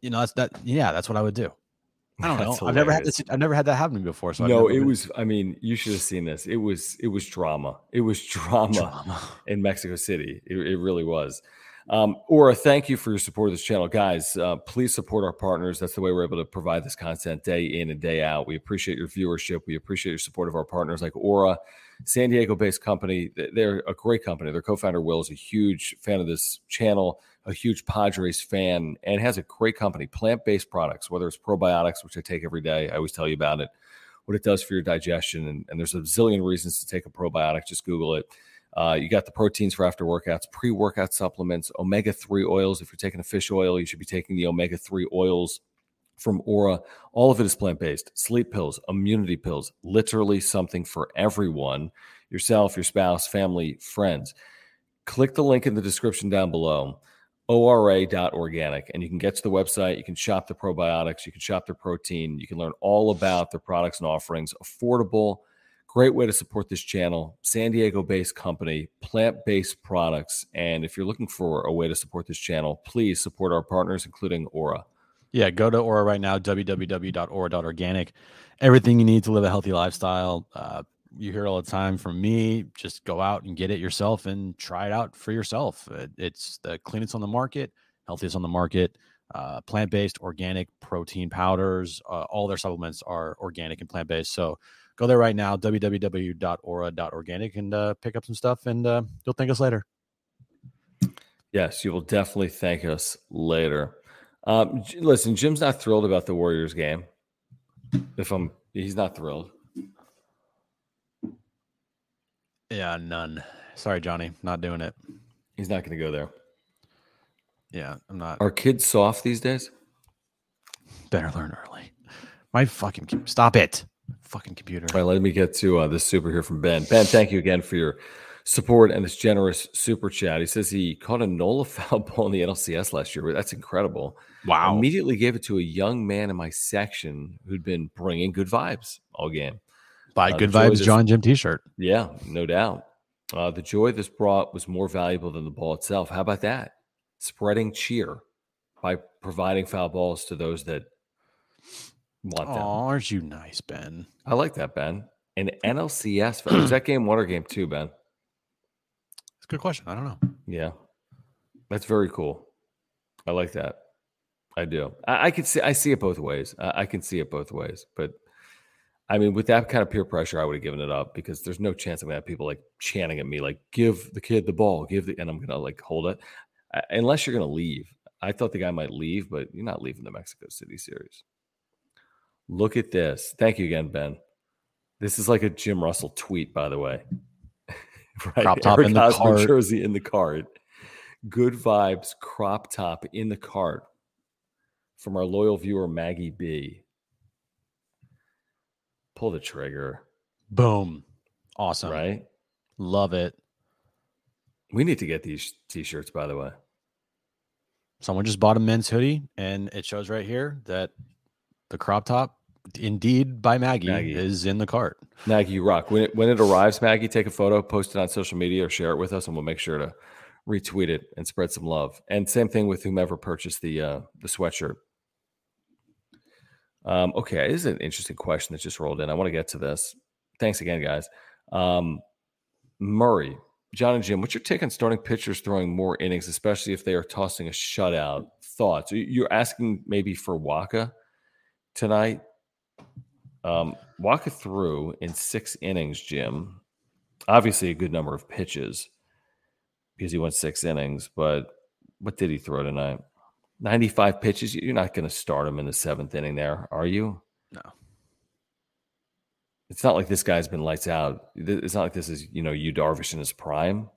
you know, that's that. Yeah, that's what I would do. I don't know. That's I've never had this. I've never had that happen to me before. So no, it been- was. I mean, you should have seen this. It was. It was drama. It was drama, drama. in Mexico City. It, it really was. Um, Ora, thank you for your support of this channel, guys. Uh, please support our partners. That's the way we're able to provide this content day in and day out. We appreciate your viewership. We appreciate your support of our partners like Ora, San Diego-based company. They're a great company. Their co-founder Will is a huge fan of this channel, a huge Padres fan, and has a great company. Plant-based products, whether it's probiotics, which I take every day. I always tell you about it. What it does for your digestion, and, and there's a zillion reasons to take a probiotic. Just Google it. Uh, you got the proteins for after workouts, pre workout supplements, omega 3 oils. If you're taking a fish oil, you should be taking the omega 3 oils from Ora. All of it is plant based. Sleep pills, immunity pills, literally something for everyone yourself, your spouse, family, friends. Click the link in the description down below ora.organic and you can get to the website you can shop the probiotics you can shop their protein you can learn all about their products and offerings affordable great way to support this channel san diego based company plant-based products and if you're looking for a way to support this channel please support our partners including ora Yeah, go to Ora right now, www.ora.organic. Everything you need to live a healthy lifestyle. Uh, you hear all the time from me. Just go out and get it yourself and try it out for yourself. It, it's the cleanest on the market, healthiest on the market, uh, plant based, organic protein powders. Uh, all their supplements are organic and plant based. So go there right now, www.ora.organic, and uh, pick up some stuff, and uh, you'll thank us later. yes you will definitely thank us later um, listen jim's not thrilled about the warriors game if i'm he's not thrilled Yeah, none. Sorry, Johnny, not doing it. he's not going to go there Yeah, I'm not. are kids soft these days Better learn early. My fucking stop it. Fucking computer. All right, let me get to uh, this super here from Ben. Ben, thank you again for your support and this generous super chat. He says he caught a NOLA foul ball in the NLCS last year. That's incredible. Wow. Immediately gave it to a young man in my section who'd been bringing good vibes all game. By uh, good vibes, this- John Jim T-shirt. Yeah, no doubt. Uh, the joy this brought was more valuable than the ball itself. How about that? Spreading cheer by providing foul balls to those that want them. Oh, aren't you nice, Ben? I like that, Ben. An NLCS. foul. Was that game one or game two, Ben? It's a good question. I don't know. Yeah, that's very cool. I like that. I do. I, I could see. I see it both ways. I, I can see it both ways. But I mean, with that kind of peer pressure, I would have given it up because there's no chance I'm gonna have people like chanting at me, like "Give the kid the ball, give the," and I'm gonna like hold it, I, unless you're gonna leave. I thought the guy might leave, but you're not leaving the Mexico City series. Look at this. Thank you again, Ben. This is like a Jim Russell tweet, by the way. right, Crop top Eric in the cart. jersey in the cart. Good vibes, crop top in the cart from our loyal viewer Maggie B. Pull the trigger, Boom. Awesome. right? Love it. We need to get these t-shirts, by the way. Someone just bought a men's hoodie, and it shows right here that the crop top, indeed by Maggie, Maggie. is in the cart. Maggie, you rock. When it when it arrives, Maggie, take a photo, post it on social media, or share it with us, and we'll make sure to retweet it and spread some love. And same thing with whomever purchased the uh, the sweatshirt. Um, okay, this is an interesting question that just rolled in. I want to get to this. Thanks again, guys. Um, Murray, John and Jim, what's your take on starting pitchers throwing more innings, especially if they are tossing a shutout? Thoughts? You- You're asking maybe for Wacha. Tonight. Um, Wacha threw in six innings, Jim. Obviously, a good number of pitches because he went six innings. But what did he throw tonight? 95 pitches. You're not going to start him in the seventh inning there, are you? No. It's not like this guy's been lights out. It's not like this is, you know, you Darvish in his prime.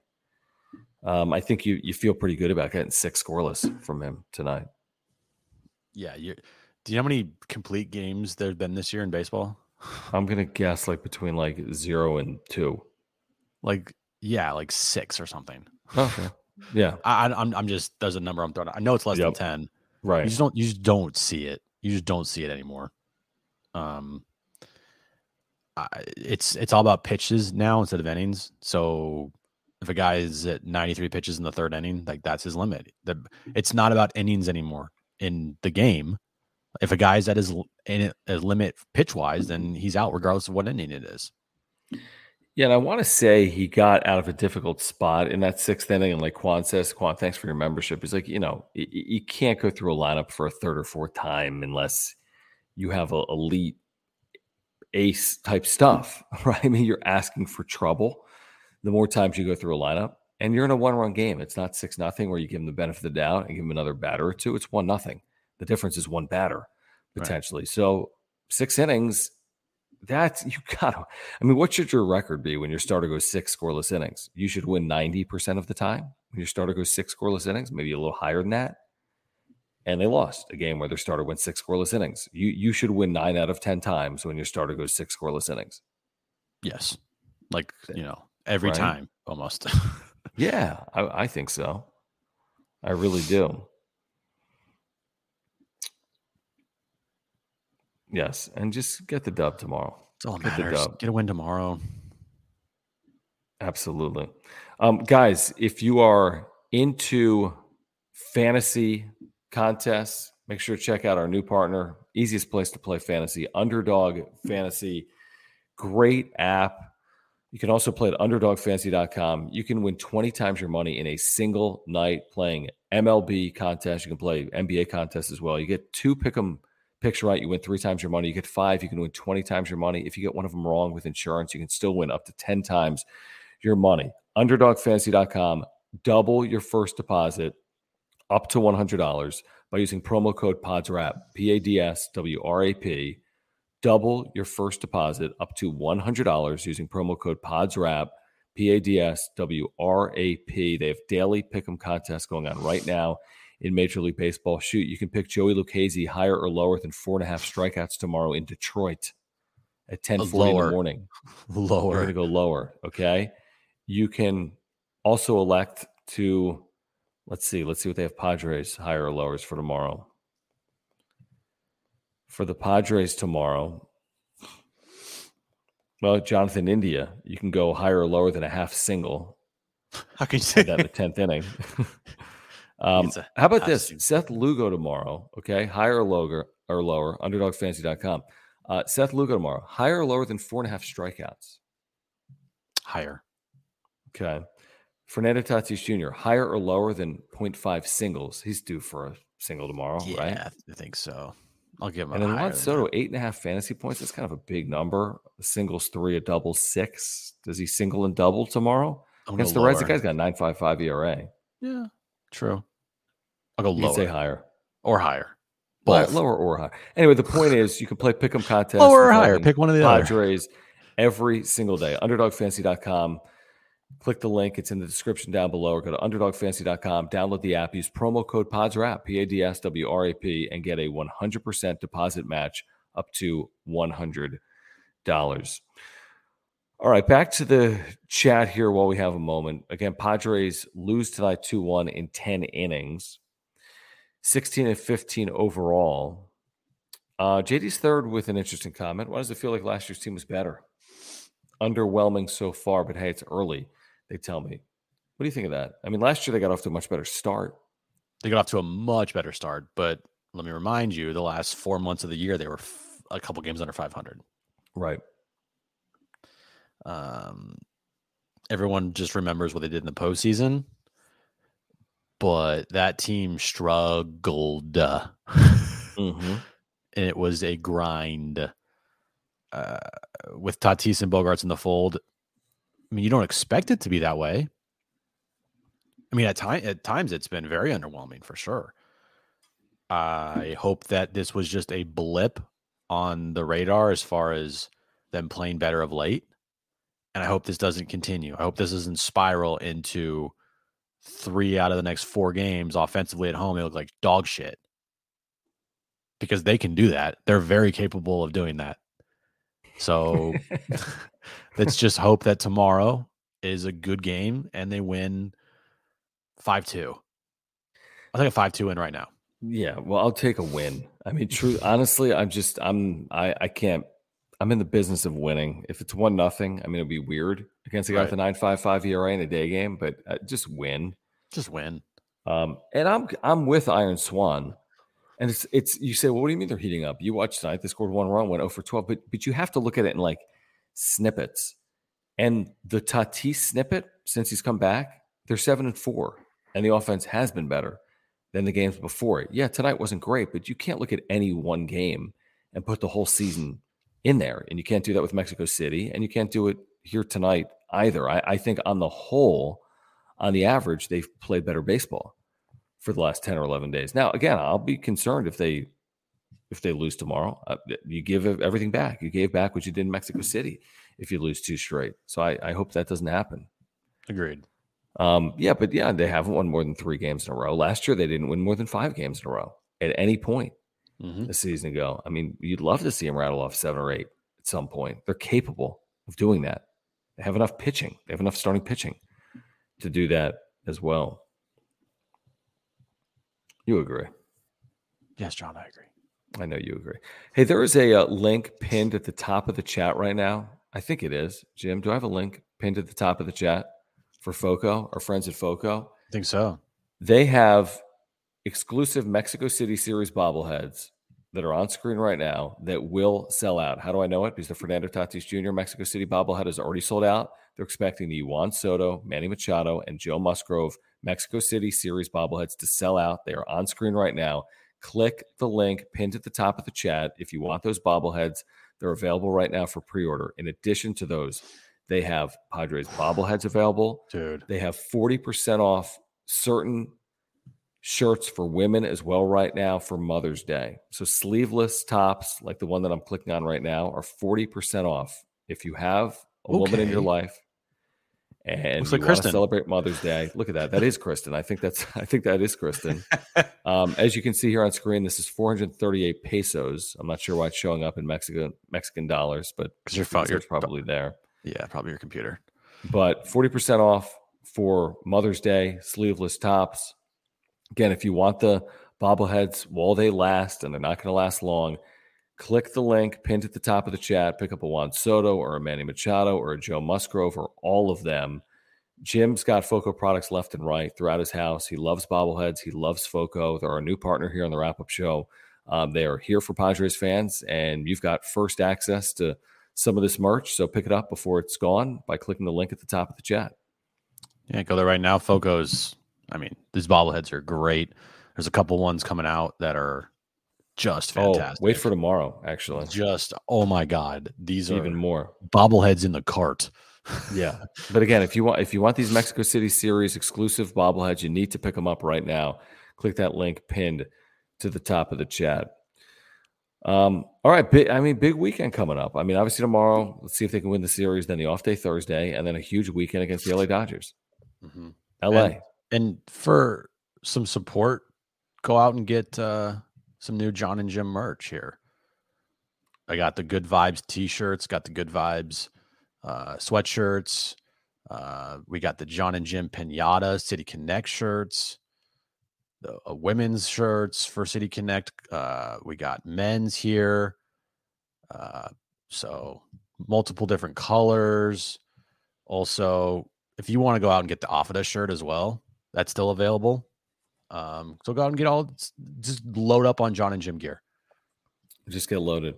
Um, I think you you feel pretty good about getting six scoreless from him tonight. Yeah, you do you know how many complete games there's been this year in baseball? I'm gonna guess like between like zero and two. Like yeah, like six or something. Okay. Yeah. I, I'm I'm just there's a number I'm throwing. I know it's less Yep. than ten. Right. You just don't you just don't see it. You just don't see it anymore. Um, I, it's it's all about pitches now instead of innings. So if a guy is at 93 pitches in the third inning, like that's his limit. The, it's not about innings anymore in the game. If a guy's at his in limit pitch wise, then he's out regardless of what inning it is. Yeah, and I want to say he got out of a difficult spot in that sixth inning. And like Quan says, Quan, thanks for your membership. He's like, you know, you can't go through a lineup for a third or fourth time unless you have a elite ace type stuff, right? I mean, you're asking for trouble the more times you go through a lineup. And you're in a one run game. It's not six nothing where you give him the benefit of the doubt and give him another batter or two. It's one nothing. The difference is one batter Right. potentially. So six innings, that's you gotta. I mean, what should your record be when your starter goes six scoreless innings? You should win 90% of the time when your starter goes six scoreless innings, maybe a little higher than that. And they lost a game where their starter went six scoreless innings. You you should win nine out of 10 times when your starter goes six scoreless innings. Yes, like you know every Right. time almost. Yeah, I, I think so. I really do. Yes, and just get the dub tomorrow. It's all that Get matters. Get a win tomorrow. Absolutely. Um, guys, if you are into fantasy contests, make sure to check out our new partner, easiest place to play fantasy, Underdog Fantasy. Great app. You can also play at underdogfantasy.com. You can win 20 times your money in a single night playing MLB contest. You can play NBA contests as well. You get two pick 'em picks right, you win three times your money. You get five, you can win 20 times your money. If you get one of them wrong with insurance, you can still win up to 10 times your money. Underdogfantasy.com. Double your first deposit up to $100 by using promo code PADSWRAP, P A D S W R A P. Double your first deposit up to $100 using promo code PADSWRAP, P A D S W R A P. They have daily pick 'em contests going on right now in Major League Baseball. Shoot, you can pick Joey Lucchesi higher or lower than four and a half strikeouts tomorrow in Detroit at 10:40 in Lower. the morning. Lower. We're going to go lower. Okay. You can also elect to, let's see, let's see what they have Padres higher or lowers for tomorrow. For the Padres tomorrow, well, Jonathan India, you can go higher or lower than a half single. How can you say that in the 10th inning. um, how about this? Seth Lugo tomorrow. Okay. Higher or lower, or lower, underdogfantasy.com. Uh, Seth Lugo tomorrow, higher or lower than four and a half strikeouts. higher? Okay. Fernando Tatis Jr., higher or lower than 0.5 singles. He's due for a single tomorrow, yeah, right? I think so. I'll give him. And then Juan Soto, eight and a half fantasy points. That's kind of a big number. A singles three, a double six. Does he single and double tomorrow? Go Against the Reds, the guy's got 9.55 ERA. Yeah, true. I'll go You'd lower say higher. or higher. Both. lower or higher. Anyway, the point is you can play pick 'em contests. Lower or higher. Pick one of the other. Padres every single day. Underdogfantasy.com. Click the link. It's in the description down below. Or go to underdogfantasy.com. Download the app. Use promo code PADSWRAP, P A D S W R A P, and get a 100% deposit match up to $100. All right, back to the chat here while we have a moment. Again, Padres lose tonight 2 1 in 10 innings, 16 and 15 overall. Uh, JD's third with an interesting comment. Why does it feel like last year's team was better? Underwhelming so far, but hey, it's early, they tell me. What do you think of that? I mean, last year they got off to a much better start. They got off to a much better start, but let me remind you, the last four months of the year, they were f- a couple games under 500. Right. Um, everyone just remembers what they did in the postseason, but that team struggled. Mm-hmm. and it was a grind. Uh, with Tatis and Bogaerts in the fold, I mean, you don't expect it to be that way. I mean, at time at times it's been very underwhelming for sure. I hope that this was just a blip on the radar as far as them playing better of late. And I hope this doesn't continue. I hope this doesn't spiral into three out of the next four games offensively at home. They look like dog shit because they can do that. They're very capable of doing that. So let's just hope that tomorrow is a good game and they win 5 2. I think a 5 2 win right now. Yeah, well, I'll take a win. I mean, true. Honestly, I'm just I'm I I can't. I'm in the business of winning. If it's one nothing, I mean, it'd be weird against a guy Right. with a nine five five ERA in a day game, but uh, just win. Just win. Um, and I'm I'm with Iron Swan. And it's it's you say, well, what do you mean they're heating up? You watched tonight, they scored one run, went 0 for 12, but but you have to look at it in like snippets. And the Tatis snippet, since he's come back, they're seven and four, and the offense has been better than the games before it. Yeah, tonight wasn't great, but you can't look at any one game and put the whole season in there. And you can't do that with Mexico City, and you can't do it here tonight either. I, I think on the whole, on the average, they've played better baseball for the last 10 or 11 days. Now, again, I'll be concerned if they if they lose tomorrow. Uh, you give everything back. You gave back what you did in Mexico City if you lose two straight. So I, I hope that doesn't happen. Agreed. Um, yeah, but yeah, they haven't won more than three games in a row. Last year, they didn't win more than five games in a row at any point Mhm. a season ago. I mean, you'd love to see them rattle off seven or eight at some point. They're capable of doing that. They have enough pitching. They have enough starting pitching to do that as well. You agree? Yes, John, I agree. I know you agree. Hey, there is a uh, link pinned at the top of the chat right now. I think it is. Jim, do I have a link pinned at the top of the chat for FOCO, our friends at FOCO? I think so. They have exclusive Mexico City Series bobbleheads that are on screen right now that will sell out. How do I know it? Because the Fernando Tatis Jr. Mexico City bobblehead is already sold out. They're expecting the Juan Soto, Manny Machado, and Joe Musgrove Mexico City Series bobbleheads to sell out. They are on screen right now. Click the link pinned at the top of the chat if you want those bobbleheads. They're available right now for pre order. In addition to those, they have Padres bobbleheads available. Dude. They have 40% off certain shirts for women as well right now for Mother's Day. So sleeveless tops like the one that I'm clicking on right now are 40% off. If you have a woman in your life and Looks you like want to Kristen. celebrate Mother's Day, look at that. That is Kristen. I think that's I think that is Kristen. um, as you can see here on screen, this is 438 pesos. I'm not sure why it's showing up in Mexican Mexican dollars, but your phone- it's your- probably there Yeah, probably your computer. but 40% off for Mother's Day, sleeveless tops. Again, if you want the bobbleheads while they last, and they're not going to last long, click the link pinned at the top of the chat. Pick up a Juan Soto or a Manny Machado or a Joe Musgrove or all of them. Jim's got Foco products left and right throughout his house. He loves bobbleheads. He loves Foco. They're our new partner here on the wrap up show. Um, they are here for Padres fans, and you've got first access to some of this merch. So pick it up before it's gone by clicking the link at the top of the chat. Yeah, go there right now. Foco's, I mean, these bobbleheads are great. There's a couple ones coming out that are just fantastic. Oh, wait for tomorrow, actually. just oh my god, these Even are even more. bobbleheads in the cart. Yeah. But again, if you want if you want these Mexico City series exclusive bobbleheads, you need to pick them up right now. Click that link pinned to the top of the chat. Um, all right, big, I mean, big weekend coming up. I mean, obviously tomorrow, let's see if they can win the series, then the off day Thursday, and then a huge weekend against the LA Dodgers. LA. And- And for some support, go out and get uh, some new John and Jim merch here. I got the Good Vibes T-shirts, got the Good Vibes uh, sweatshirts. Uh, we got the John and Jim Pinata City Connect shirts, the uh, women's shirts for City Connect. Uh, we got men's here. Uh, so multiple different colors. Also, if you want to go out and get the Offida shirt as well, that's still available. Um, so go out and get all just load up on John and Jim gear. Just get loaded.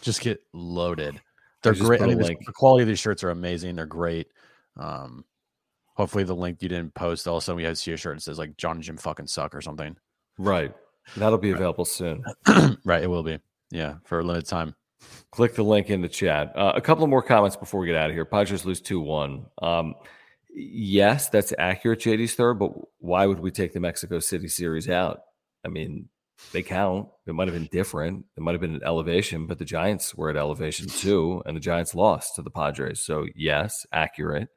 Just get loaded. They're great. I mean, this- the quality of these shirts are amazing. They're great. Um, hopefully the link you didn't post. All of a sudden we had to see a shirt that says like John and Jim fucking suck or something. Right. That'll be available soon. right, it will be. Yeah, for a limited time. Click the link in the chat. Uh, a couple of more comments before we get out of here. Padres lose 2 1. Um, yes, that's accurate, JD's third, but why would we take the Mexico City series out? I mean, they count. It might have been different. It might have been an elevation, but the Giants were at elevation too, and the Giants lost to the Padres. So, yes, accurate,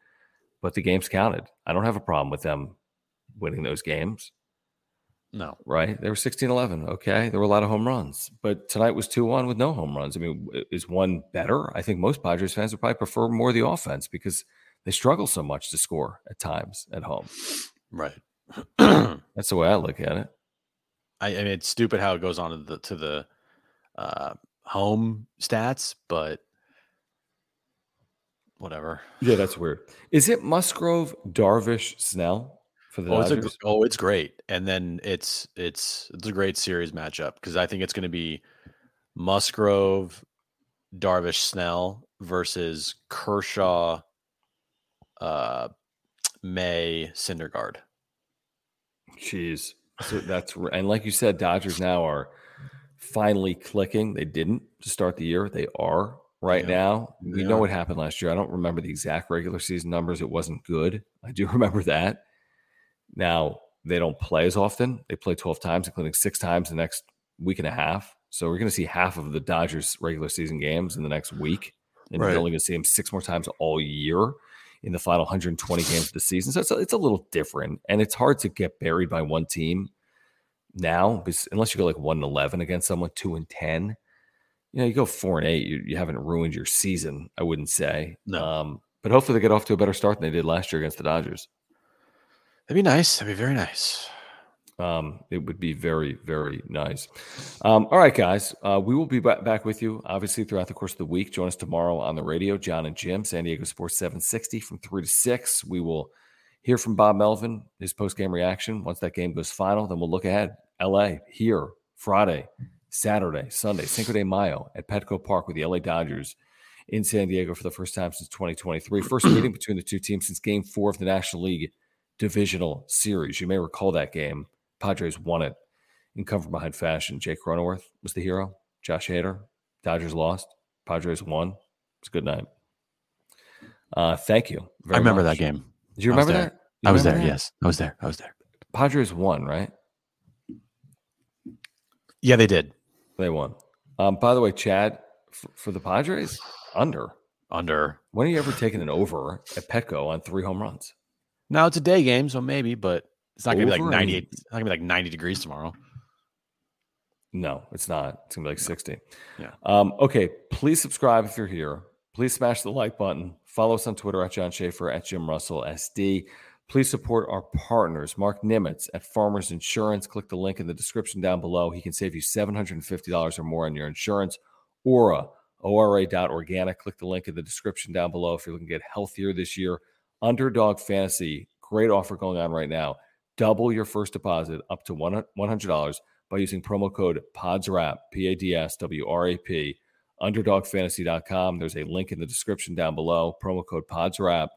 but the games counted. I don't have a problem with them winning those games. No. Right? They were 16 11. Okay. There were a lot of home runs, but tonight was 2 1 with no home runs. I mean, is one better? I think most Padres fans would probably prefer more the offense because they struggle so much to score at times at home. Right. That's the way I look at it. I, I mean, it's stupid how it goes on to the to the uh, home stats, but whatever. Yeah, that's weird. Is it Musgrove, Darvish, Snell for the Oh, it's, a, oh, it's great, and then it's it's it's a great series matchup because I think it's going to be Musgrove, Darvish, Snell versus Kershaw, uh, May, Syndergaard. Jeez. So that's and like you said, Dodgers now are finally clicking. They didn't to start the year. They are right Yeah. now. We They know what happened last year. I don't remember the exact regular season numbers. It wasn't good. I do remember that. Now they don't play as often. They play 12 times, including six times the next week and a half. So we're going to see half of the Dodgers regular season games in the next week. And Right. we're only going to see them six more times all year in the final 120 games of the season. So it's a, it's a little different. And it's hard to get buried by one team now, because unless you go like 1 and 11 against someone, 2 and 10. You know, you go 4 and 8, you, you haven't ruined your season, I wouldn't say. No. Um, but hopefully they get off to a better start than they did last year against the Dodgers. That'd be nice. That'd be very nice. Um, it would be very, very nice. Um, all right, guys. Uh, we will be ba- back with you, obviously, throughout the course of the week. Join us tomorrow on the radio, John and Jim, San Diego Sports 760 from 3 to 6. We will hear from Bob Melvin, his post game reaction. Once that game goes final, then we'll look ahead. LA, here, Friday, Saturday, Sunday, Cinco de Mayo at Petco Park with the LA Dodgers in San Diego for the first time since 2023. First meeting between the two teams since game four of the National League Divisional Series. You may recall that game. Padres won it in come from behind fashion. Jake Cronenworth was the hero. Josh Hader. Dodgers lost. Padres won. It's a good night. Uh, thank you. I remember much. that game. Did you I remember there. that? You I was there. that? Yes, I was there. I was there. Padres won, right? Yeah, they did. They won. Um, by the way, Chad, f- for the Padres, under. Under. When are you ever taking an over at Petco on three home runs? Now it's a day game, so maybe, but it's not gonna be like 98. It's not gonna be like 90 degrees tomorrow. No, it's not. It's gonna be like 60. Yeah. Um, okay. Please subscribe if you're here. Please smash the like button. Follow us on Twitter at John Schaefer at Jim Russell SD. Please support our partners, Mark Nimitz at Farmers Insurance. Click the link in the description down below. He can save you $750 or more on your insurance. Ora, ORA.organic. Click the link in the description down below if you're looking to get healthier this year. Underdog Fantasy, great offer going on right now. Double your first deposit up to one- $100 by using promo code PADSWRAP, P A D S W R A P, underdogfantasy.com. There's a link in the description down below. Promo code PADSWRAP.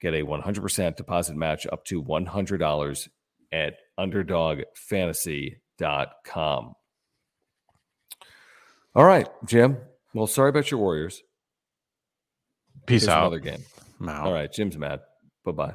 Get a 100% deposit match up to $100 at underdogfantasy.com. All right, Jim. Well, sorry about your Warriors. Peace Here's out. Another game. All right, Jim's mad. Bye bye.